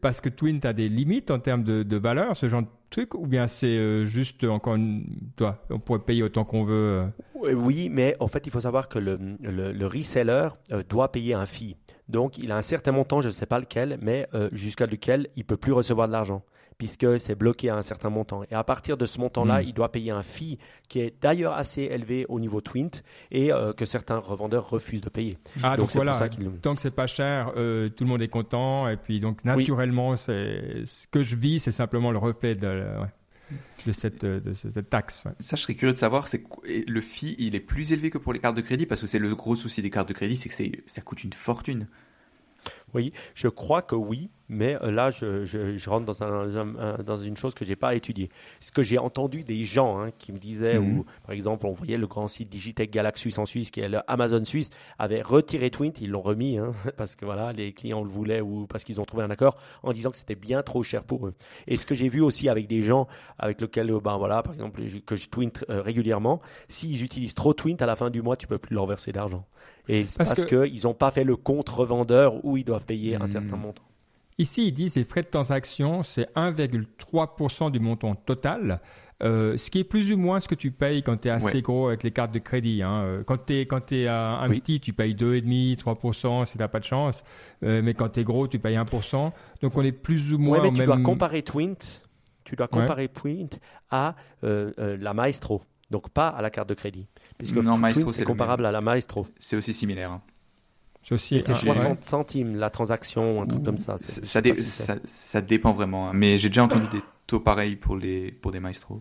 A: parce que Twin a des limites en termes de, de valeur, ce genre de ou bien c'est euh, juste encore une... toi on pourrait payer autant qu'on veut
B: euh? oui mais en fait il faut savoir que le, le, reseller euh, doit payer un fee donc il a un certain montant je ne sais pas lequel mais jusqu'à lequel il peut plus recevoir de l'argent puisque c'est bloqué à un certain montant. Et à partir de ce montant-là,
A: Mm.
B: il doit payer un fee qui est d'ailleurs assez élevé au niveau Twint et euh, que certains revendeurs refusent de payer.
A: Ah,
B: donc
A: donc
B: c'est
A: voilà.
B: pour ça qu'ils
A: Tant que c'est pas cher, euh, tout le monde est content. Et puis donc naturellement, c'est ce que je vis, c'est simplement le reflet de, ouais, de cette euh, de cette taxe. ouais.
C: Ça, je serais curieux de savoir, c'est le fee, il est plus élevé que pour les cartes de crédit? Parce que c'est le gros souci des cartes de crédit, c'est que ça coûte une fortune.
B: Oui, je crois que oui, mais euh, là, je, je- je rentre dans, un- dans une chose que j'ai pas étudiée. Ce que j'ai entendu des gens hein, qui me disaient,
C: Mhm.
B: ou par exemple, on voyait le grand site Digitech Galaxus en Suisse, qui est Amazon Suisse, avait retiré Twint, ils l'ont remis, hein, parce que voilà, les clients le voulaient ou parce qu'ils ont trouvé un accord, en disant que c'était bien trop cher pour eux. Et ce que j'ai vu aussi avec des gens avec lesquels, euh, ben voilà, par exemple, que je twint euh, régulièrement, s'ils utilisent trop Twint, à la fin du mois, tu peux plus leur verser d'argent. Et c'est
A: Parce
B: parce,
A: que-
B: qu'ils n'ont pas fait le compte revendeur où ils doivent payer un
C: Mhm.
B: certain montant.
A: Ici, ils disent les frais de transaction, c'est 1,3% du montant total. euh, ce qui est plus ou moins ce que tu payes quand tu es assez
C: Ouais.
A: gros avec les cartes de crédit. hein. Euh, Quand tu es, quand t'es, euh, un
B: Oui.
A: petit, tu payes 2,5%, 3% si tu n'as pas de chance. Euh, mais quand tu es gros, tu payes 1%. Donc on est plus ou moins
B: Ouais, mais
A: au
B: tu
A: même...
B: dois comparer Twint, tu dois comparer Twint à euh, euh, la Maestro, donc pas à la carte de crédit. Puisque
C: Non,
B: Twint,
C: Maestro, c'est
B: c'est
C: le
B: comparable à la Maestro.
C: C'est aussi similaire. hein.
A: C'est aussi
B: Et c'est
A: un-
B: 60
A: ouais.
B: centimes la transaction, un truc comme ça.
C: Ça, dé- dépend vraiment. hein. Mais j'ai déjà entendu des taux pareils pour, les, pour des maestros.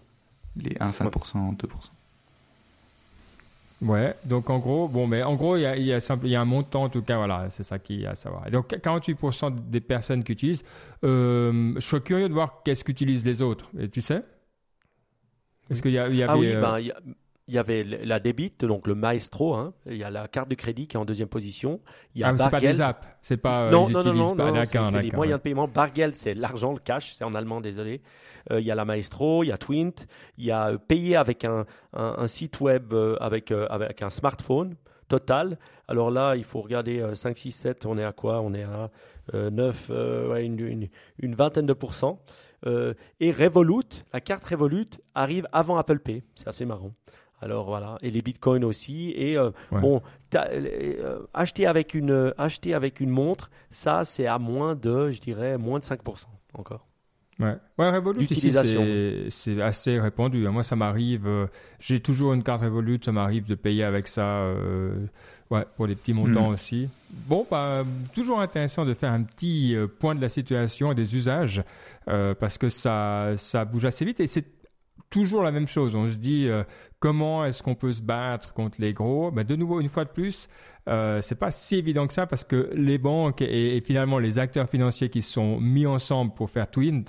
C: Les 1, 5%, 2%.
A: Ouais, donc en gros, bon, mais en gros, il y a, il y, a simple- il y a un montant, en tout cas, voilà, c'est ça qu'il y a à savoir. Et donc, 48% des personnes qui utilisent, euh, je suis curieux de voir qu'est-ce qu'utilisent les autres. Et tu sais? Est-ce qu'il y, a- y avait.
B: Ah oui,
A: euh,
B: ben, il y avait la débit, donc le Maestro, hein. il y a la carte de crédit qui est en deuxième position, il y a
A: ah, mais c'est pas des apps, c'est pas. euh,
B: non,
A: ils
B: non, non, non,
A: pas.
B: non, c'est
A: d'accord,
B: moyens de paiement. Bargeld, c'est l'argent, le cash, c'est en allemand, désolé. Euh, Il y a la Maestro, il y a Twint, il y a euh, payé avec un, un, un site web, euh, avec, avec un smartphone total. Alors là, il faut regarder euh, 5, 6, 7, on est à quoi? On est à euh, 9, euh, ouais, une, une, une vingtaine de pourcents. Euh, et Revolut, la carte Revolut arrive avant Apple Pay. C'est assez marrant. Alors voilà, et les bitcoins aussi. Et euh,
A: Ouais.
B: bon, t'as- euh, acheter avec une euh, acheter avec une montre, ça c'est à moins de, je dirais, moins de 5% encore.
A: Ouais, ouais Revolut, c'est assez répandu. Moi, ça m'arrive, euh, j'ai toujours une carte Revolut, ça m'arrive de payer avec ça, euh, ouais, pour des petits montants
C: Mhm.
A: aussi. Bon, bah, toujours intéressant de faire un petit euh, point de la situation et des usages, euh, parce que ça, ça bouge assez vite et c'est toujours la même chose. On se dit, euh, comment est-ce qu'on peut se battre contre les gros? Ben, De nouveau, une fois de plus, euh, c'est pas si évident que ça parce que les banques et, et finalement les acteurs financiers qui sont mis ensemble pour faire Twint,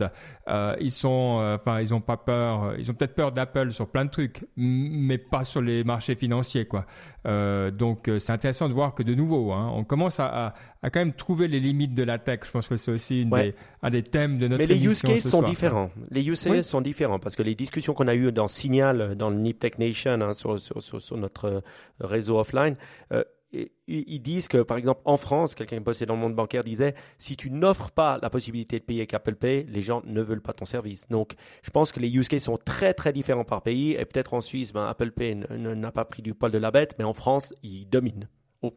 A: euh, ils sont, euh, enfin, ils ont pas peur, ils ont peut-être peur d'Apple sur plein de trucs, mais pas sur les marchés financiers, quoi. Euh, donc, euh, c'est intéressant de voir que de nouveau, hein, on commence à, à, à quand même trouver les limites de la tech. Je pense que c'est aussi une
B: Ouais.
A: des, un des thèmes de notre
B: Mais les use cases sont
A: soir,
B: différents. Les use cases
A: Oui.
B: sont différents parce que les discussions qu'on a eues dans Signal, dans le Nip Tech Nation, hein, sur, sur, sur, sur notre réseau offline, euh, ils disent que, par exemple, en France, quelqu'un qui bossait dans le monde bancaire disait, si tu n'offres pas la possibilité de payer avec Apple Pay, les gens ne veulent pas ton service. Donc, je pense que les use cases sont très, très différents par pays. Et peut-être en Suisse, ben, Apple Pay n'a pas pris du poil de la bête, mais en France, ils dominent. Oh.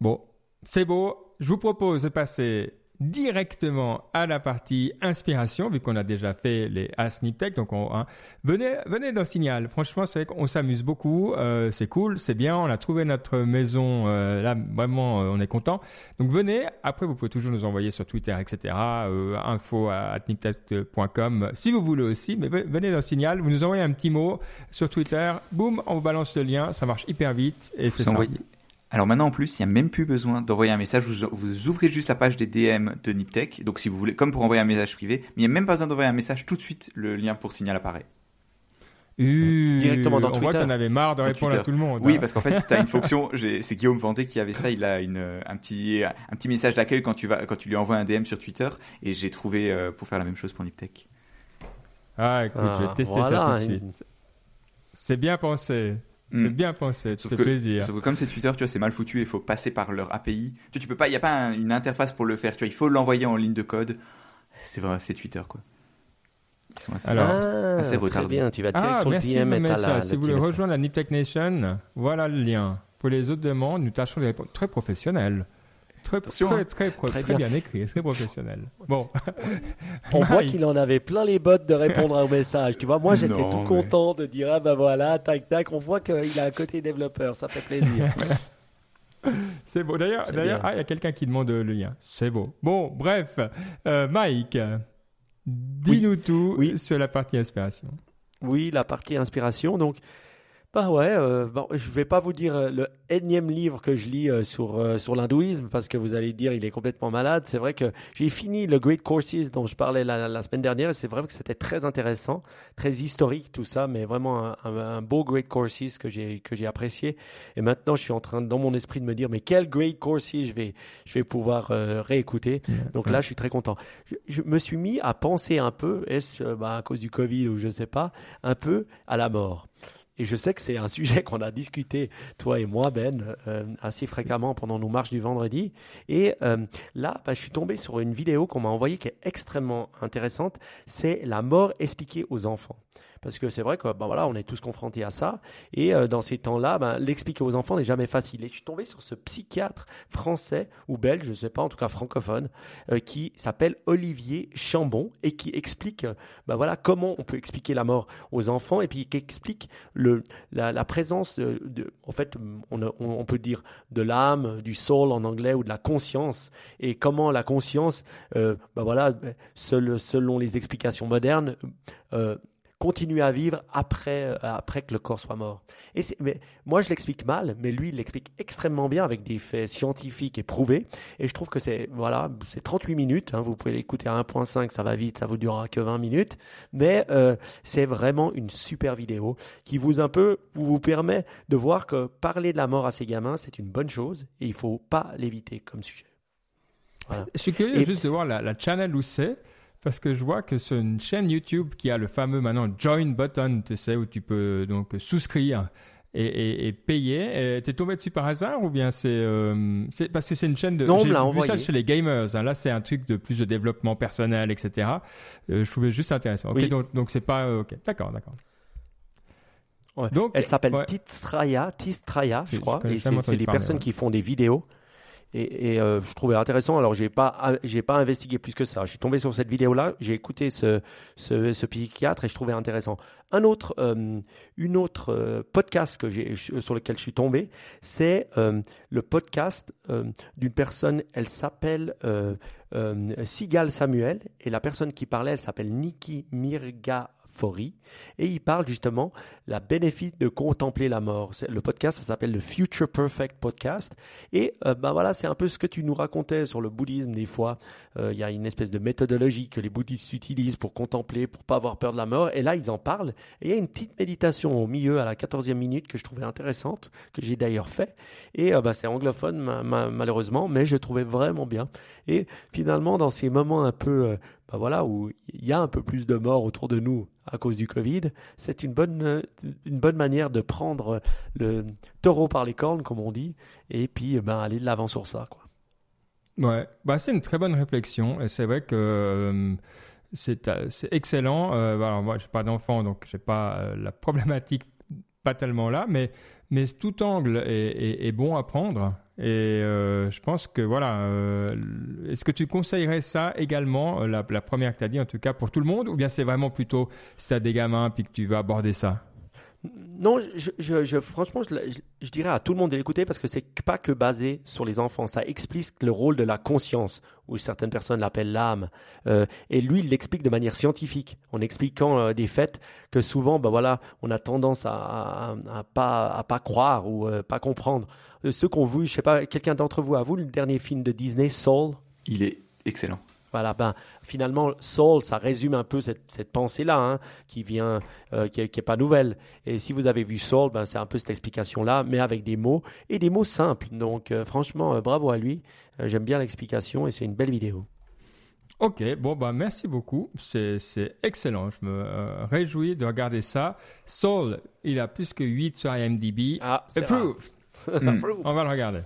A: Bon, c'est beau. Je vous propose de passer directement à la partie inspiration, vu qu'on a déjà fait les Asnip Tech. Donc, on, hein, venez, venez dans Signal. Franchement, c'est vrai qu'on s'amuse beaucoup. Euh, c'est cool, c'est bien. On a trouvé notre maison. euh, là, vraiment, euh, on est content. Donc, venez. Après, vous pouvez toujours nous envoyer sur Twitter, etc. Euh, info à niptech.com si vous voulez aussi. Mais ve- venez dans Signal. Vous nous envoyez un petit mot sur Twitter. Boum, on vous balance le lien. Ça marche hyper vite. Et c'est ça.
C: Alors maintenant en plus, il n'y a même plus besoin d'envoyer un message. Vous, vous ouvrez juste la page des DM de Niptech. Donc si vous voulez, comme pour envoyer un message privé, mais il n'y a même pas besoin d'envoyer un message tout de suite. Le lien pour signal apparaît.
A: Euh,
B: Directement dans
A: on
B: Twitter.
A: qu'on avait marre de
C: Dans
A: répondre à tout le monde.
C: Oui,
A: hein.
C: parce qu'en fait, tu as une fonction. C'est Guillaume Vendée qui avait ça. Il a une, un petit, un petit message d'accueil quand tu vas, quand tu lui envoies un DM sur Twitter. Et j'ai trouvé euh, pour faire la même chose pour Niptech.
A: Ah, écoute, je vais
B: Ah,
A: tester
B: voilà,
A: ça tout de
B: une-
A: suite. C'est bien pensé. C'est
C: Mm.
A: bien pensé. Fait
C: que,
A: plaisir.
C: sauf que comme c'est Twitter, tu vois, c'est mal foutu. Il faut passer par leur API. Tu, vois, tu peux pas. Il y a pas un- une interface pour le faire. Tu vois, il faut l'envoyer en ligne de code. C'est vrai, c'est Twitter quoi. Ils sont assez-
A: Alors,
B: ah,
C: assez
B: très
C: retardé.
B: bien. Tu vas direct
A: Ah,
B: sur le
A: merci
B: DM
A: de
B: et la, le
A: Si vous voulez rejoindre la Nip Tech Nation, voilà le lien. Pour les autres demandes, nous tâchons de répondre très professionnel. Très,
C: Attention,
A: très,
C: hein.
A: très, très,
B: Très
A: très
B: bien.
A: bien écrit, très professionnel. Bon,
B: On voit
A: Mike.
B: qu'il en avait plein les bottes de répondre au message. Tu vois, moi j'étais tout
C: mais-
B: content de dire ah ben voilà, tac tac. On voit qu'il a un côté développeur, ça fait plaisir.
A: c'est beau. D'ailleurs, d'ailleurs, ah, il y a quelqu'un qui demande le lien. C'est beau. Bon, bref, euh, Mike, dis-nous tout
B: Oui.
A: sur la partie inspiration.
B: Oui, la partie inspiration. Donc, bah ouais, euh, bon, je vais pas vous dire euh, le énième livre que je lis euh, sur, euh, sur l'hindouisme parce que vous allez dire il est complètement malade. C'est vrai que j'ai fini le Great Courses dont je parlais la, la semaine dernière et c'est vrai que c'était très intéressant, très historique tout ça, mais vraiment un, un- un beau Great Courses que j'ai que j'ai apprécié. Et maintenant, je suis en train dans mon esprit de me dire mais quel Great Courses je vais je vais pouvoir euh, réécouter. Donc là, je suis très content. Je, je me suis mis à penser un peu, est-ce bah, à cause du Covid ou je sais pas, un peu à la mort. Et je sais que c'est un sujet qu'on a discuté, toi et moi, Ben, euh, assez fréquemment pendant nos marches du vendredi. Et euh, là, bah, je suis tombé sur une vidéo qu'on m'a envoyée qui est extrêmement intéressante. C'est la mort expliquée aux enfants. Parce que c'est vrai que bah, voilà, on est tous confrontés à ça. Et euh, dans ces temps-là, ben, l'expliquer aux enfants n'est jamais facile. Et je suis tombé sur ce psychiatre français ou belge, je ne sais pas, en tout cas francophone, euh, qui s'appelle Olivier Chambon et qui explique euh, bah voilà, comment on peut expliquer la mort aux enfants et puis qui explique le, la, présence de, en fait, on, peut dire de l'âme, du soul en anglais ou de la conscience et comment la conscience, bah voilà, selon les explications modernes, continue à vivre après, euh, après que le corps soit mort. Et mais moi, je l'explique mal, mais lui, il l'explique extrêmement bien avec des faits scientifiques et prouvés. Et je trouve que c'est voilà, c'est 38 minutes. hein, vous pouvez l'écouter à 1.5, ça va vite, ça vous durera que 20 minutes. Mais euh, c'est vraiment une super vidéo qui vous un peu vous permet de voir que parler de la mort à ces gamins, c'est une bonne chose et il faut pas l'éviter comme sujet. Voilà.
A: Je suis curieux
B: Et-
A: juste de voir la, la channel où c'est, parce que je vois que c'est une chaîne YouTube qui a le fameux maintenant join button, tu sais, où tu peux donc souscrire et, et, et payer. Tu es tombé dessus par hasard ou bien c'est euh, parce que c'est une chaîne de
B: Non, on
A: j'ai vu
B: envoyé.
A: ça chez les gamers. hein. Là, c'est un truc de plus de développement personnel, etc. Euh, je trouvais juste intéressant. Ok,
B: Oui.
A: donc donc c'est pas euh, ok, d'accord, d'accord.
B: Ouais.
A: Donc
B: Elle s'appelle
A: ouais.
B: Tistraya, Tistraya,
A: Je-
B: crois.
A: je
B: et c'est des
A: parler,
B: personnes
A: ouais.
B: qui font des vidéos. Et, euh, je trouvais intéressant. Alors, j'ai pas, j'ai pas investigué plus que ça. Je suis tombé sur cette vidéo-là. J'ai écouté ce, ce, psychiatre et je trouvais intéressant. Un autre, euh, une autre euh, podcast que j'ai, sur lequel je suis tombé, c'est le podcast d'une personne. Elle s'appelle Sigal Samuel et la personne qui parlait, elle s'appelle Nikki Mirga. Et il parle justement la bénéfice de contempler la mort. Le podcast, ça s'appelle le Future Perfect Podcast. Et ben voilà, c'est un peu ce que tu nous racontais sur le bouddhisme des fois. Euh, Il y a une espèce de méthodologie que les bouddhistes utilisent pour contempler, pour pas avoir peur de la mort. Et là, ils en parlent. Et il y a une petite méditation au milieu, à la 14e minute, que je trouvais intéressante, que j'ai d'ailleurs fait. Et ben, c'est anglophone, ma- ma- malheureusement, mais je trouvais vraiment bien. Et finalement, dans ces moments un peu, ben voilà, où il y a un peu plus de morts autour de nous à cause du Covid, c'est une bonne, euh, une bonne manière de prendre le taureau par les cornes, comme on dit, et puis ben, aller de l'avant sur ça. Quoi.
A: Ouais, bah, c'est une très bonne réflexion et c'est vrai que euh, c'est euh, c'est excellent. Euh, alors moi, j'ai pas d'enfant, donc j'ai pas euh, la problématique pas tellement là, mais mais tout angle est bon à prendre et euh, je pense que voilà. euh, Est-ce que tu conseillerais ça également, euh, la, première que tu as dit en tout cas pour tout le monde, ou bien c'est vraiment plutôt si tu as des gamins puis que tu veux aborder ça?
B: Non, je, franchement, je, dirais à tout le monde de l'écouter parce que c'est pas que basé sur les enfants. Ça explique le rôle de la conscience, ou certaines personnes l'appellent l'âme. Et lui, il l'explique de manière scientifique, en expliquant des faits que souvent, ben voilà, on a tendance à, à, à pas à pas croire ou euh, pas comprendre. Euh, ceux qu'on vu, je sais pas, quelqu'un d'entre vous a vu le dernier film de Disney, Soul
C: Il est excellent.
B: voilà, ben finalement, Soul, ça résume un peu cette, cette pensée-là, hein, qui vient, euh, qui, est, qui est pas nouvelle. Et si vous avez vu Soul, ben c'est un peu cette explication-là, mais avec des mots et des mots simples. Donc, euh, franchement, euh, bravo à lui. Euh, J'aime bien l'explication et c'est une belle vidéo.
A: Ok, bon bah merci beaucoup, c'est c'est excellent, je me euh, réjouis de regarder ça. Soul, il a plus que 8 sur IMDb.
B: Ah, c'est
A: Approved.
C: Hmm.
A: On va le regarder.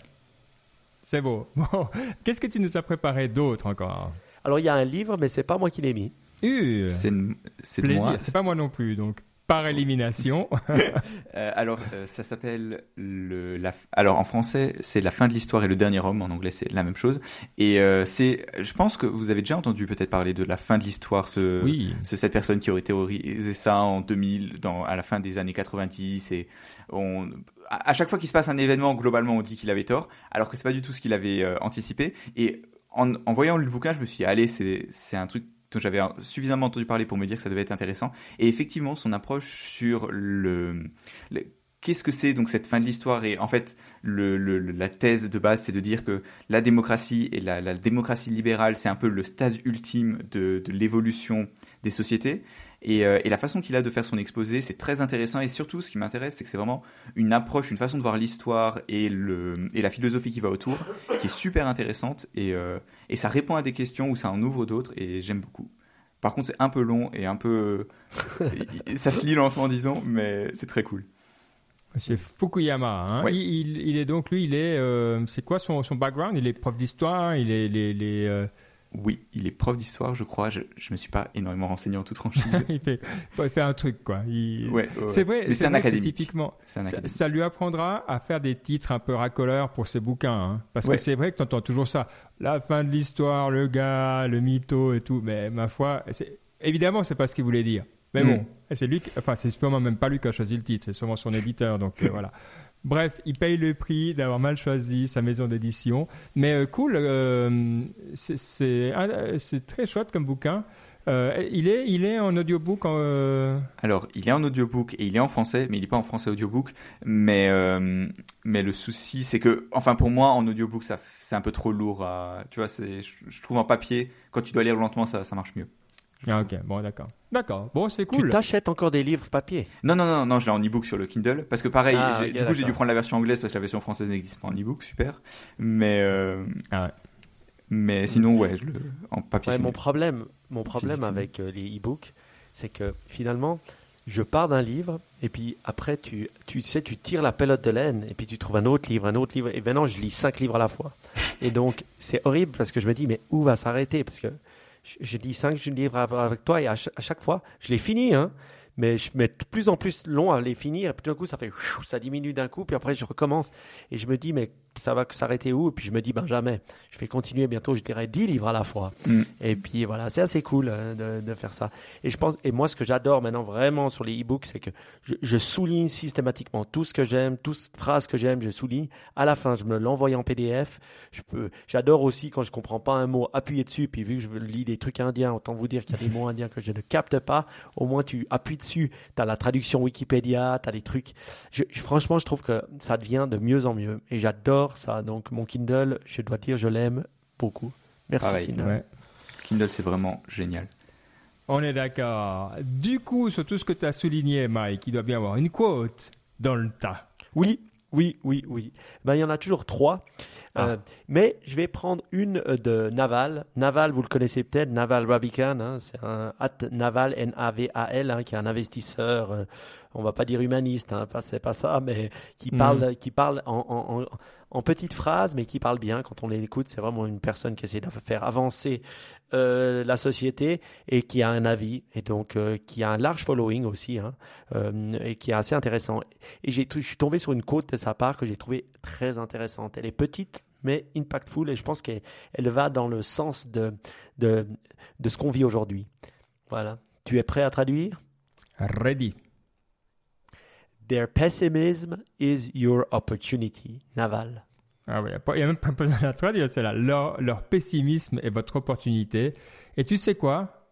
A: C'est beau. Bon, qu'est-ce que tu nous as préparé d'autre encore?
B: Alors, il y a un livre, mais c'est pas moi qui l'ai mis.
A: Euh,
C: C'est moi.
A: C'est pas moi non plus, donc. Par élimination.
C: Euh, alors, euh, ça s'appelle le. La, alors, en français, c'est La fin de l'histoire et le dernier homme. En anglais, c'est la même chose. Et euh, c'est. Je pense que vous avez déjà entendu peut-être parler de la fin de l'histoire, ce,
A: Oui.
C: ce- cette personne qui aurait théorisé ça en 2000, dans, à la fin des années 90. Et on, à, à chaque fois qu'il se passe un événement, globalement, on dit qu'il avait tort, alors que c'est pas du tout ce qu'il avait anticipé. Et en, en voyant le bouquin, je me suis dit, allez, c'est un truc dont j'avais suffisamment entendu parler pour me dire que ça devait être intéressant. Et effectivement, son approche sur le, qu'est-ce que c'est donc cette fin de l'histoire et en fait la thèse de base c'est de dire que la démocratie et la, démocratie libérale c'est un peu le stade ultime de l'évolution des sociétés et, euh, et la façon qu'il a de faire son exposé c'est très intéressant et surtout ce qui m'intéresse c'est que c'est vraiment une approche une façon de voir l'histoire et le et la philosophie qui va autour qui est super intéressante et, euh, et ça répond à des questions ou ça en ouvre d'autres et j'aime beaucoup par contre c'est un peu long et un peu ça se lit lentement disons mais c'est très cool
A: C'est Fukuyama. Hein.
C: Ouais.
A: Il, il- il est donc, lui, il est. euh, c'est quoi son, son background? Il est prof d'histoire, il est. Les, les, euh,
C: Oui, il est prof d'histoire, je crois. Je, je me suis pas énormément renseigné en toute franchise.
A: il, fait, il fait un truc, quoi. Il-
C: ouais, ouais,
A: C'est vrai,
C: c'est un académique.
A: typiquement.
C: Un
A: Ça,
C: académique.
A: ça lui apprendra à faire des titres un peu racoleurs pour ses bouquins. hein. Parce
C: Ouais.
A: que c'est vrai que tu entends toujours ça. La fin de l'histoire, le gars, le mytho et tout. Mais ma foi, évidemment, c'est pas ce qu'il voulait dire. Mais
C: Mm.
A: bon, c'est lui, qui- enfin, c'est sûrement même pas lui qui a choisi le titre, c'est sûrement son éditeur. Donc euh, voilà. Bref, il paye le prix d'avoir mal choisi sa maison d'édition. Mais euh, cool, euh, c'est- c'est un- c'est très chouette comme bouquin. Euh, il, est, il est en audiobook. Euh,
C: Alors, il est en audiobook et il est en français, mais il est pas en français audiobook. Mais, euh, mais le souci, c'est que, enfin, pour moi, en audiobook, c'est un peu trop lourd. Tu vois, je, je trouve en papier, quand tu dois lire lentement, ça, ça marche mieux.
A: Ah, ok, bon, d'accord. D'accord, bon, c'est
B: Tu
A: cool.
B: t'achètes encore des livres papier?
C: Non, non, non, non, je l'ai en ebook sur le Kindle. Parce que pareil,
B: Ah,
C: du coup, j'ai dû prendre la version anglaise parce que la version française n'existe pas en ebook, super. Mais, euh,
A: Ah ouais.
C: mais sinon, ouais, je le, en papier,
B: Ouais, mon problème, mon problème avec euh, les e-books, c'est que finalement, je pars d'un livre et puis après, tu, tu sais, tu tires la pelote de laine et puis tu trouves un autre livre, un autre livre. Et maintenant, je lis cinq livres à la fois. Et donc, c'est horrible parce que je me dis, mais où va s'arrêter? Parce que je, lis cinq livres av- avec toi et à, à chaque fois, je les finis, hein. Mais je mets de plus en plus long à les finir. Et puis d'un coup, ça fait, ça diminue d'un coup. Puis après, je recommence. Et je me dis, mais ça va s'arrêter où? Et puis je me dis, ben jamais. Je vais continuer. Bientôt, je dirais 10 livres à la fois.
C: Mm.
B: Et puis voilà, c'est assez cool euh, de, de faire ça. Et je pense, et moi, ce que j'adore maintenant vraiment sur les e-books, c'est que je, je souligne systématiquement tout ce que j'aime, toute phrase que j'aime, je souligne. À la fin, je me l'envoie en PDF. Je peux, j'adore aussi quand je comprends pas un mot, appuyer dessus. Puis vu que je lis des trucs indiens, autant vous dire qu'il y a des mots indiens que je ne capte pas. Au moins, tu appuies dessus. T'as la traduction Wikipédia, t'as des trucs. Je, je- franchement, je trouve que ça devient de mieux en mieux. Et j'adore ça. Donc, mon Kindle, je dois dire, je l'aime beaucoup. Merci
C: Pareil.
B: Kindle.
A: Ouais.
C: Kindle, c'est vraiment génial.
A: On est d'accord. Du coup, sur tout ce que tu as souligné, Mike, il doit bien avoir une quote dans le tas.
B: Oui, oui, oui, oui. Ben, il y en a toujours trois. Euh, mais je vais prendre une euh, de Naval. Naval, vous le connaissez peut-être, Naval Ravikant. hein, c'est un at Naval, N-A-V-A-L, hein, qui est un investisseur, euh, on va pas dire humaniste, hein, c'est pas ça, mais qui
A: Mhm.
B: parle, qui parle en, en, en, en petites phrases, mais qui parle bien. Quand on l'écoute, c'est vraiment une personne qui essaie de faire avancer euh, la société et qui a un avis et donc qui a un large following aussi hein, et qui est assez intéressant. Et j'ai, je suis tombé sur une quote de sa part que j'ai trouvée très intéressante. Elle est petite mais impactful et je pense qu'elle elle va dans le sens de, de, de ce qu'on vit aujourd'hui. Voilà. Tu es prêt à traduire?
A: Ready.
B: Their pessimism is your opportunity. Naval.
A: Ah oui, il n'y a même pas besoin de la traduire, c'est là. Leur, leur pessimisme est votre opportunité. Et tu sais quoi?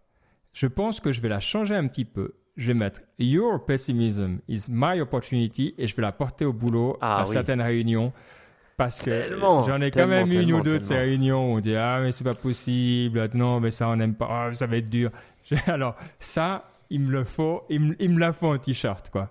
A: Je pense que je vais la changer un petit peu. Je vais mettre Your pessimism is my opportunity et je vais la porter au boulot
B: Ah
A: à
B: oui.
A: certaines réunions. Parce que
B: Tellement,
A: j'en ai quand même une ou deux de ces réunions où on dit Ah, mais c'est pas possible, non, mais ça on n'aime pas, Ah, ça va être dur. Alors, ça, il me le faut, il me, il me la faut en t-shirt, quoi.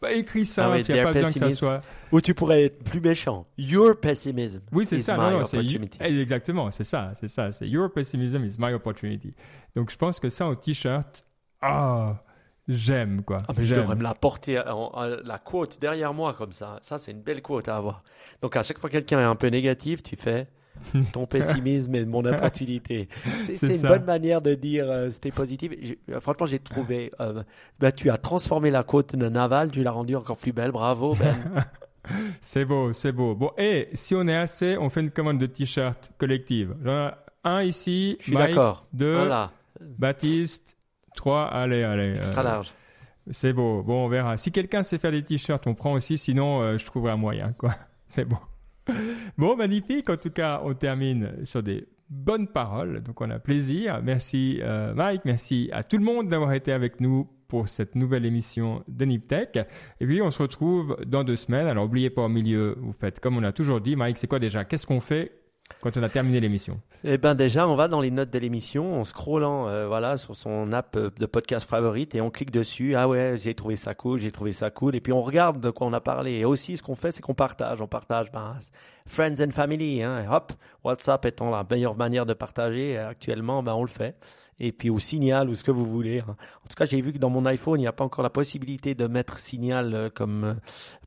A: Bah, écris ça,
B: Ah
A: il n'y a pas besoin que ça soit.
B: Ou tu pourrais être plus méchant. Your pessimism
A: Oui, c'est ça. Non, non, c'est
B: opportunity.
A: exactement, c'est ça, c'est ça. C'est Your pessimism is my opportunity. Donc, je pense que ça en t-shirt, ah, j'aime quoi.
B: Ah, mais je devrais me la porter, en- en- la quote derrière moi comme ça. Ça, c'est une belle quote à avoir. Donc, à chaque fois que quelqu'un est un peu négatif, tu fais ton pessimisme et mon opportunité. C'est une bonne manière de dire euh, c'était positif. Euh, franchement, j'ai trouvé. euh, bah, tu as transformé la côte de Naval, tu l'as rendue encore plus belle. Bravo, Ben.
A: C'est beau, c'est beau. Bon, et si on est assez, on fait une commande de t-shirt collective. J'en ai un ici,
B: Je suis
A: Mike,
B: d'accord.
A: deux,
B: Voilà,
A: Baptiste, trois, allez, allez.
B: extra
A: euh,
B: large.
A: C'est beau. Bon, on verra. Si quelqu'un sait faire des t-shirts, on prend aussi. Sinon, euh, je trouverai un moyen, quoi. C'est bon. Bon, magnifique. En tout cas, on termine sur des bonnes paroles. Donc, on a plaisir. Merci, euh, Mike. Merci à tout le monde d'avoir été avec nous pour cette nouvelle émission de Niptech. Et puis, on se retrouve dans deux semaines. Alors, n'oubliez pas, au milieu, vous faites comme on a toujours dit. Mike, c'est quoi déjà? Qu'est-ce qu'on fait quand on a terminé l'émission
B: Eh ben déjà, on va dans les notes de l'émission en scrollant euh, voilà sur son app euh, de podcast favorite et on clique dessus. Ah ouais, j'ai trouvé ça cool, j'ai trouvé ça cool. Et puis on regarde de quoi on a parlé. Et aussi, ce qu'on fait, c'est qu'on partage. On partage, ben, friends and family. Hein. Hop, WhatsApp étant la meilleure manière de partager euh, actuellement, ben on le fait. Et puis au signal ou ce que vous voulez. hein. En tout cas, j'ai vu que dans mon iPhone, il n'y a pas encore la possibilité de mettre signal euh, comme euh,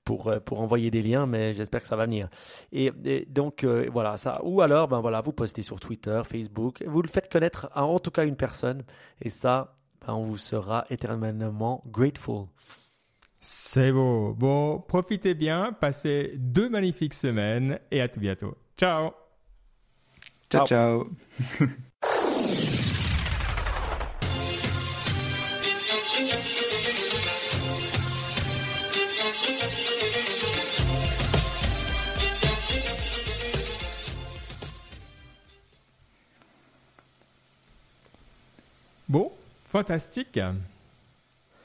B: pour euh, pour envoyer des liens, mais j'espère que ça va venir. Et, et donc euh, voilà ça. Ou alors ben voilà, vous postez sur Twitter, Facebook, vous le faites connaître à en tout cas une personne, et ça, ben, on vous sera éternellement grateful.
A: C'est beau. Bon, profitez bien. Passez deux magnifiques semaines. Et à tout bientôt. Ciao
C: Ciao, ciao.
A: fantastique.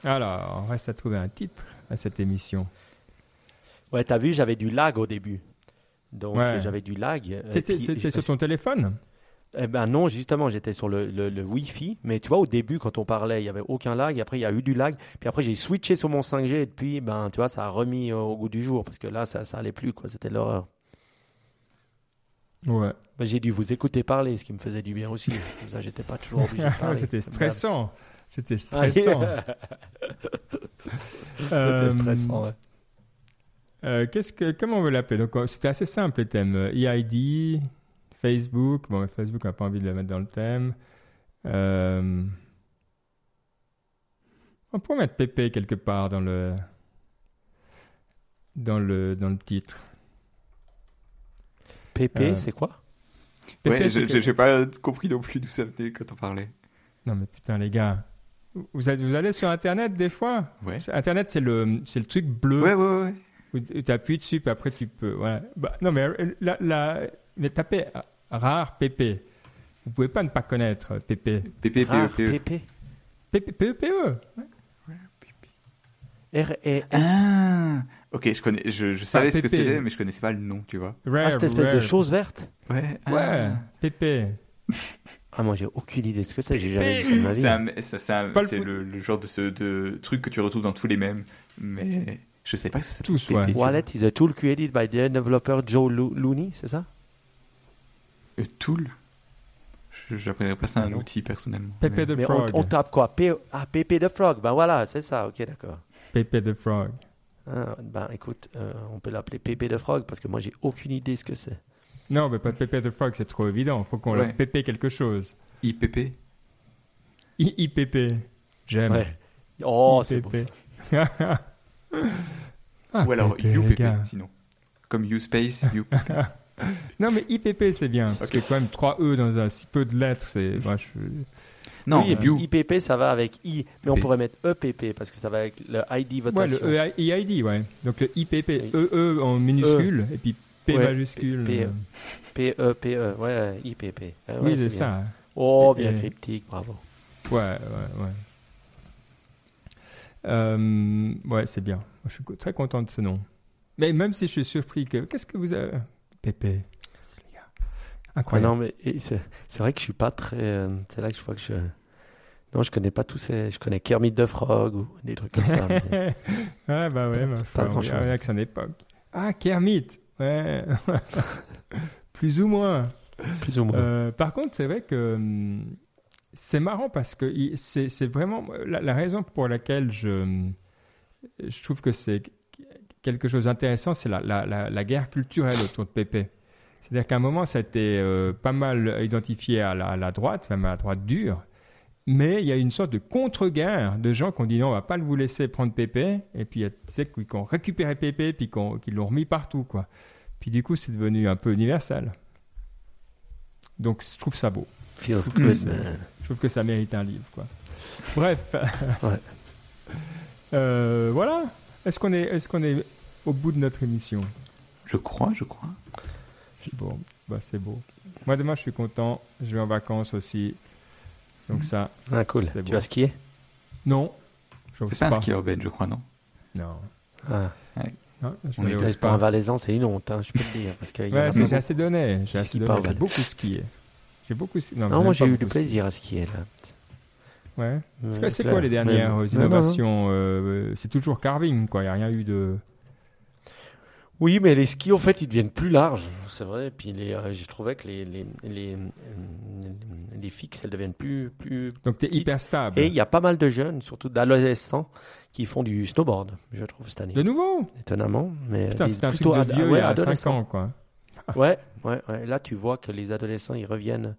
A: Alors, on reste à trouver un titre à cette émission.
B: Ouais, t'as vu, j'avais du lag au début. Donc
A: Ouais.
B: j'avais du lag. puis-
A: c'était sur ton téléphone?
B: Eh ben non, justement, j'étais sur le, le, le Wi-Fi. Mais tu vois, au début, quand on parlait, il y avait aucun lag. Après, il y a eu du lag. Puis après, j'ai switché sur mon 5G. Et depuis, ben, tu vois, ça a remis au, au goût du jour. Parce que là, ça, ça allait plus, quoi. C'était l'horreur.
A: Ouais.
B: Ben, j'ai dû vous écouter parler, ce qui me faisait du bien aussi. Comme ça, j'étais pas toujours obligé de parler.
A: C'était stressant. C'était
B: d'hab.
A: stressant.
B: C'était
A: Euh,
B: stressant, ouais.
A: euh, qu'est-ce que, comment on veut l'appeler? Donc, euh, c'était assez simple les thèmes. EID, Facebook. Bon, Facebook n'a pas envie de le mettre dans le thème. Euh, on pourrait mettre PP quelque part dans le, dans le, dans le titre.
B: PP,
A: Euh,
B: c'est quoi?
A: PP,
C: Ouais, j'ai pas compris non plus d'où ça venait quand on parlait.
A: Non mais putain les gars, vous, allez- vous allez sur Internet des fois?
C: Ouais.
A: Internet c'est le, c'est le truc bleu
C: Ouais, ouais, ouais.
A: où tu appuies dessus puis après tu peux... Voilà. Bah, non mais, euh, la, la, mais tapez euh, rare PP. Vous pouvez pas ne pas connaître PP.
C: PP,
B: Rare,
C: PE,
A: PEPE.
B: R-E-N.
C: Ah Ok, je, connais, je, je savais ce que c'était, mais je connaissais pas le nom, tu vois.
A: Rare,
B: Ah, cette espèce de chose verte
C: Ouais.
A: Ouais,
C: ah.
A: PP.
B: Ah, moi, j'ai aucune idée de ce que c'est. J'ai jamais vu ça de ma vie.
C: C'est un- ça- c'est un-
A: Pas le
C: c'est
A: foot.
C: le, le genre de, ce, de truc que tu retrouves dans tous les mêmes, mais je sais pas que ça s'appelle
A: Tous, ouais.
B: Wallet is a tool created by the developer Joe Lo- Looney, c'est ça?
C: Euh, Tool? Je J'appellerais pas ça un
B: Ah
C: outil personnellement.
A: PP
C: mais-
A: de
B: Mais on,
A: Frog.
B: on tape quoi? P Ah, PP de Frog. Ben voilà, c'est ça. Ok, d'accord.
A: PP de Frog.
B: Ah, ben écoute, euh, on peut l'appeler PP de Frog parce que moi, j'ai aucune idée ce que c'est.
A: Non, mais pas PP de Frog, c'est trop évident. Faut qu'on
C: Ouais.
A: le PP quelque chose.
C: IPP
A: I- IPP. J'aime.
B: Ouais. Oh, c'est beau. Ça.
A: Ah,
C: Ou alors UPP, sinon. Comme USpace, UPP.
A: Non, mais IPP, c'est bien. Parce que quand même 3 E dans un si peu de lettres, c'est. moi, je-
C: Non,
B: oui,
C: You.
B: IPP, ça va avec I, mais on
C: P.
B: pourrait mettre EPP parce que ça va avec le ID
A: Ouais,
B: votation.
A: le E EID, ouais. Donc le IPP,
B: Oui.
A: EE en minuscule, et puis P
B: Ouais,
A: majuscule.
B: P-
A: euh,
B: P-E-P-E, E, ouais, IPP. Ouais,
A: oui, c'est
B: bien.
A: ça.
B: Oh, bien cryptique, bravo.
A: Ouais, ouais, ouais. Euh, ouais, c'est bien. Je suis très content de ce nom. Mais même si je suis surpris que. Qu'est-ce que vous avez. PP.
B: Ah non, mais c'est vrai que je suis pas très. euh, c'est là que je vois que je. Non, je connais pas tous ces. Je connais Kermit the Frog ou des trucs comme ça. mais-
A: ah, bah ouais, ma foi,
B: grand-chose.
A: oui, avec son époque. Ah, Kermit. Ouais. Plus ou moins.
B: plus ou moins.
A: Euh, par contre, c'est vrai que hum, c'est marrant parce que c'est vraiment la, la raison pour laquelle je, je trouve que c'est quelque chose d'intéressant, c'est la, la, la, la guerre culturelle autour de Pépé. C'est-à-dire qu'à un moment, ça a été euh, pas mal identifié à la, à la droite, même à la droite dure. Mais il y a une sorte de contre-guerre de gens qui ont dit non, on va pas vous laisser prendre Pépé. Et puis il y a tu sais, qui ont récupéré Pépé, puis qui, ont- qui l'ont remis partout. quoi. Puis du coup, c'est devenu un peu universel. Donc je trouve ça beau.
B: Feels
A: Mm.
B: good, man.
A: Je trouve que ça mérite un livre. Quoi. Bref.
B: Ouais.
A: Euh, voilà. Est-ce qu'on est, est, qu'on est au bout de notre émission?
C: Je crois, je crois.
A: Bon, bah c'est beau. Moi demain, je suis content. Je vais en vacances aussi. Donc ça,
B: Ah, cool. Tu vas skier?
A: Non.
C: C'est pas un ski urbain, je crois, non?
A: Non.
B: ah.
A: Non, je
C: On est
B: Pour
A: pas.
B: un Valaisan, c'est une honte, hein, je peux te dire. Parce
A: Ouais,
B: pas
A: j'ai assez donné. J'ai
B: Je
A: assez
B: skie
A: donné.
B: pas,
A: J'ai beaucoup skié. J'ai beaucoup.
B: Non,
A: j'ai
B: moi j'ai eu du plaisir à skier là.
A: Ouais. Que c'est quoi les dernières innovations euh, C'est toujours carving, quoi. Il n'y a rien eu de.
B: Oui, mais les skis, en fait, ils deviennent plus larges, c'est vrai. Puis les, euh, je trouvais que les, les, les, euh, les fixes, elles deviennent plus, plus.
A: Donc t'es
B: Petite.
A: hyper stable.
B: Et il y a pas mal de jeunes, surtout d'adolescents, qui font du snowboard, je trouve, cette année.
A: De nouveau?
B: Étonnamment. Mais
A: Putain, c'était un truc
B: plutôt
A: de
B: ad-
A: vieux
B: ouais,
A: il y a 5
B: adolescents.
A: ans, quoi.
B: Ouais, ouais, ouais. Là, tu vois que les adolescents, ils reviennent,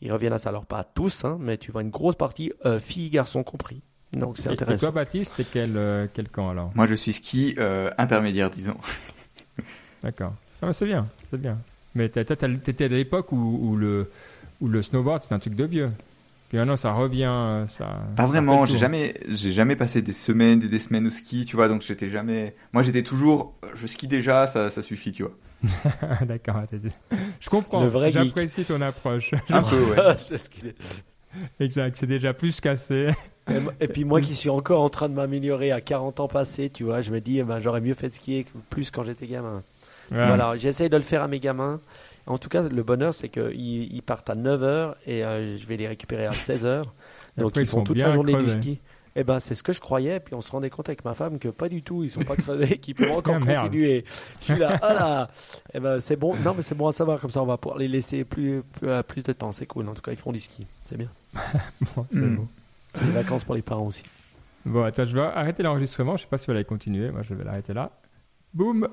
B: ils reviennent à ça. Alors, pas tous, hein, mais tu vois une grosse partie, euh, filles, garçons compris. Donc, c'est
A: Et- Et toi,
B: intéressant.
A: Baptiste, t'es quel, euh, quel camp alors?
C: Moi, je suis ski euh, intermédiaire, disons.
A: D'accord. Ah, bah, c'est bien, c'est bien. Mais t'étais à l'époque où, où le, où le snowboard, c'était un truc de vieux. Puis maintenant, ça revient. Ça,
C: Pas vraiment, j'ai jamais, j'ai jamais passé des semaines et des semaines au ski, tu vois, donc j'étais jamais. Moi, j'étais toujours. Je skie déjà, ça, ça suffit, tu vois.
A: D'accord. Je comprends.
B: Le vrai geek.
A: J'apprécie ton approche.
C: Un peu, ouais.
A: Exact. C'est déjà plus cassé.
B: Et puis moi qui suis encore en train de m'améliorer à 40 ans passés, tu vois, je me dis, eh ben, j'aurais mieux fait de skier plus quand j'étais gamin.
A: Ouais.
B: Voilà, j'essaye de le faire à mes gamins. En tout cas, le bonheur, c'est qu'ils ils partent à 9h et euh, je vais les récupérer à 16h. Donc
A: après,
B: ils
A: ils
B: font toute la journée du ski. Et ben c'est ce que je croyais, puis on se rendait compte avec ma femme que pas du tout, ils sont pas crevés, qu'ils peuvent encore
A: Ah,
B: continuer. Je suis là, ah là, et ben c'est bon, non mais c'est bon à savoir, comme ça on va pouvoir les laisser plus, plus, euh, plus de temps, c'est cool. En tout cas, ils font du ski, c'est bien.
A: Bon, c'est
C: Hmm.
A: beau.
B: C'est des vacances pour les parents aussi.
A: Bon, attends, je vais arrêter l'enregistrement. Je sais pas si vous allez continuer. Moi, je vais l'arrêter là. Boum.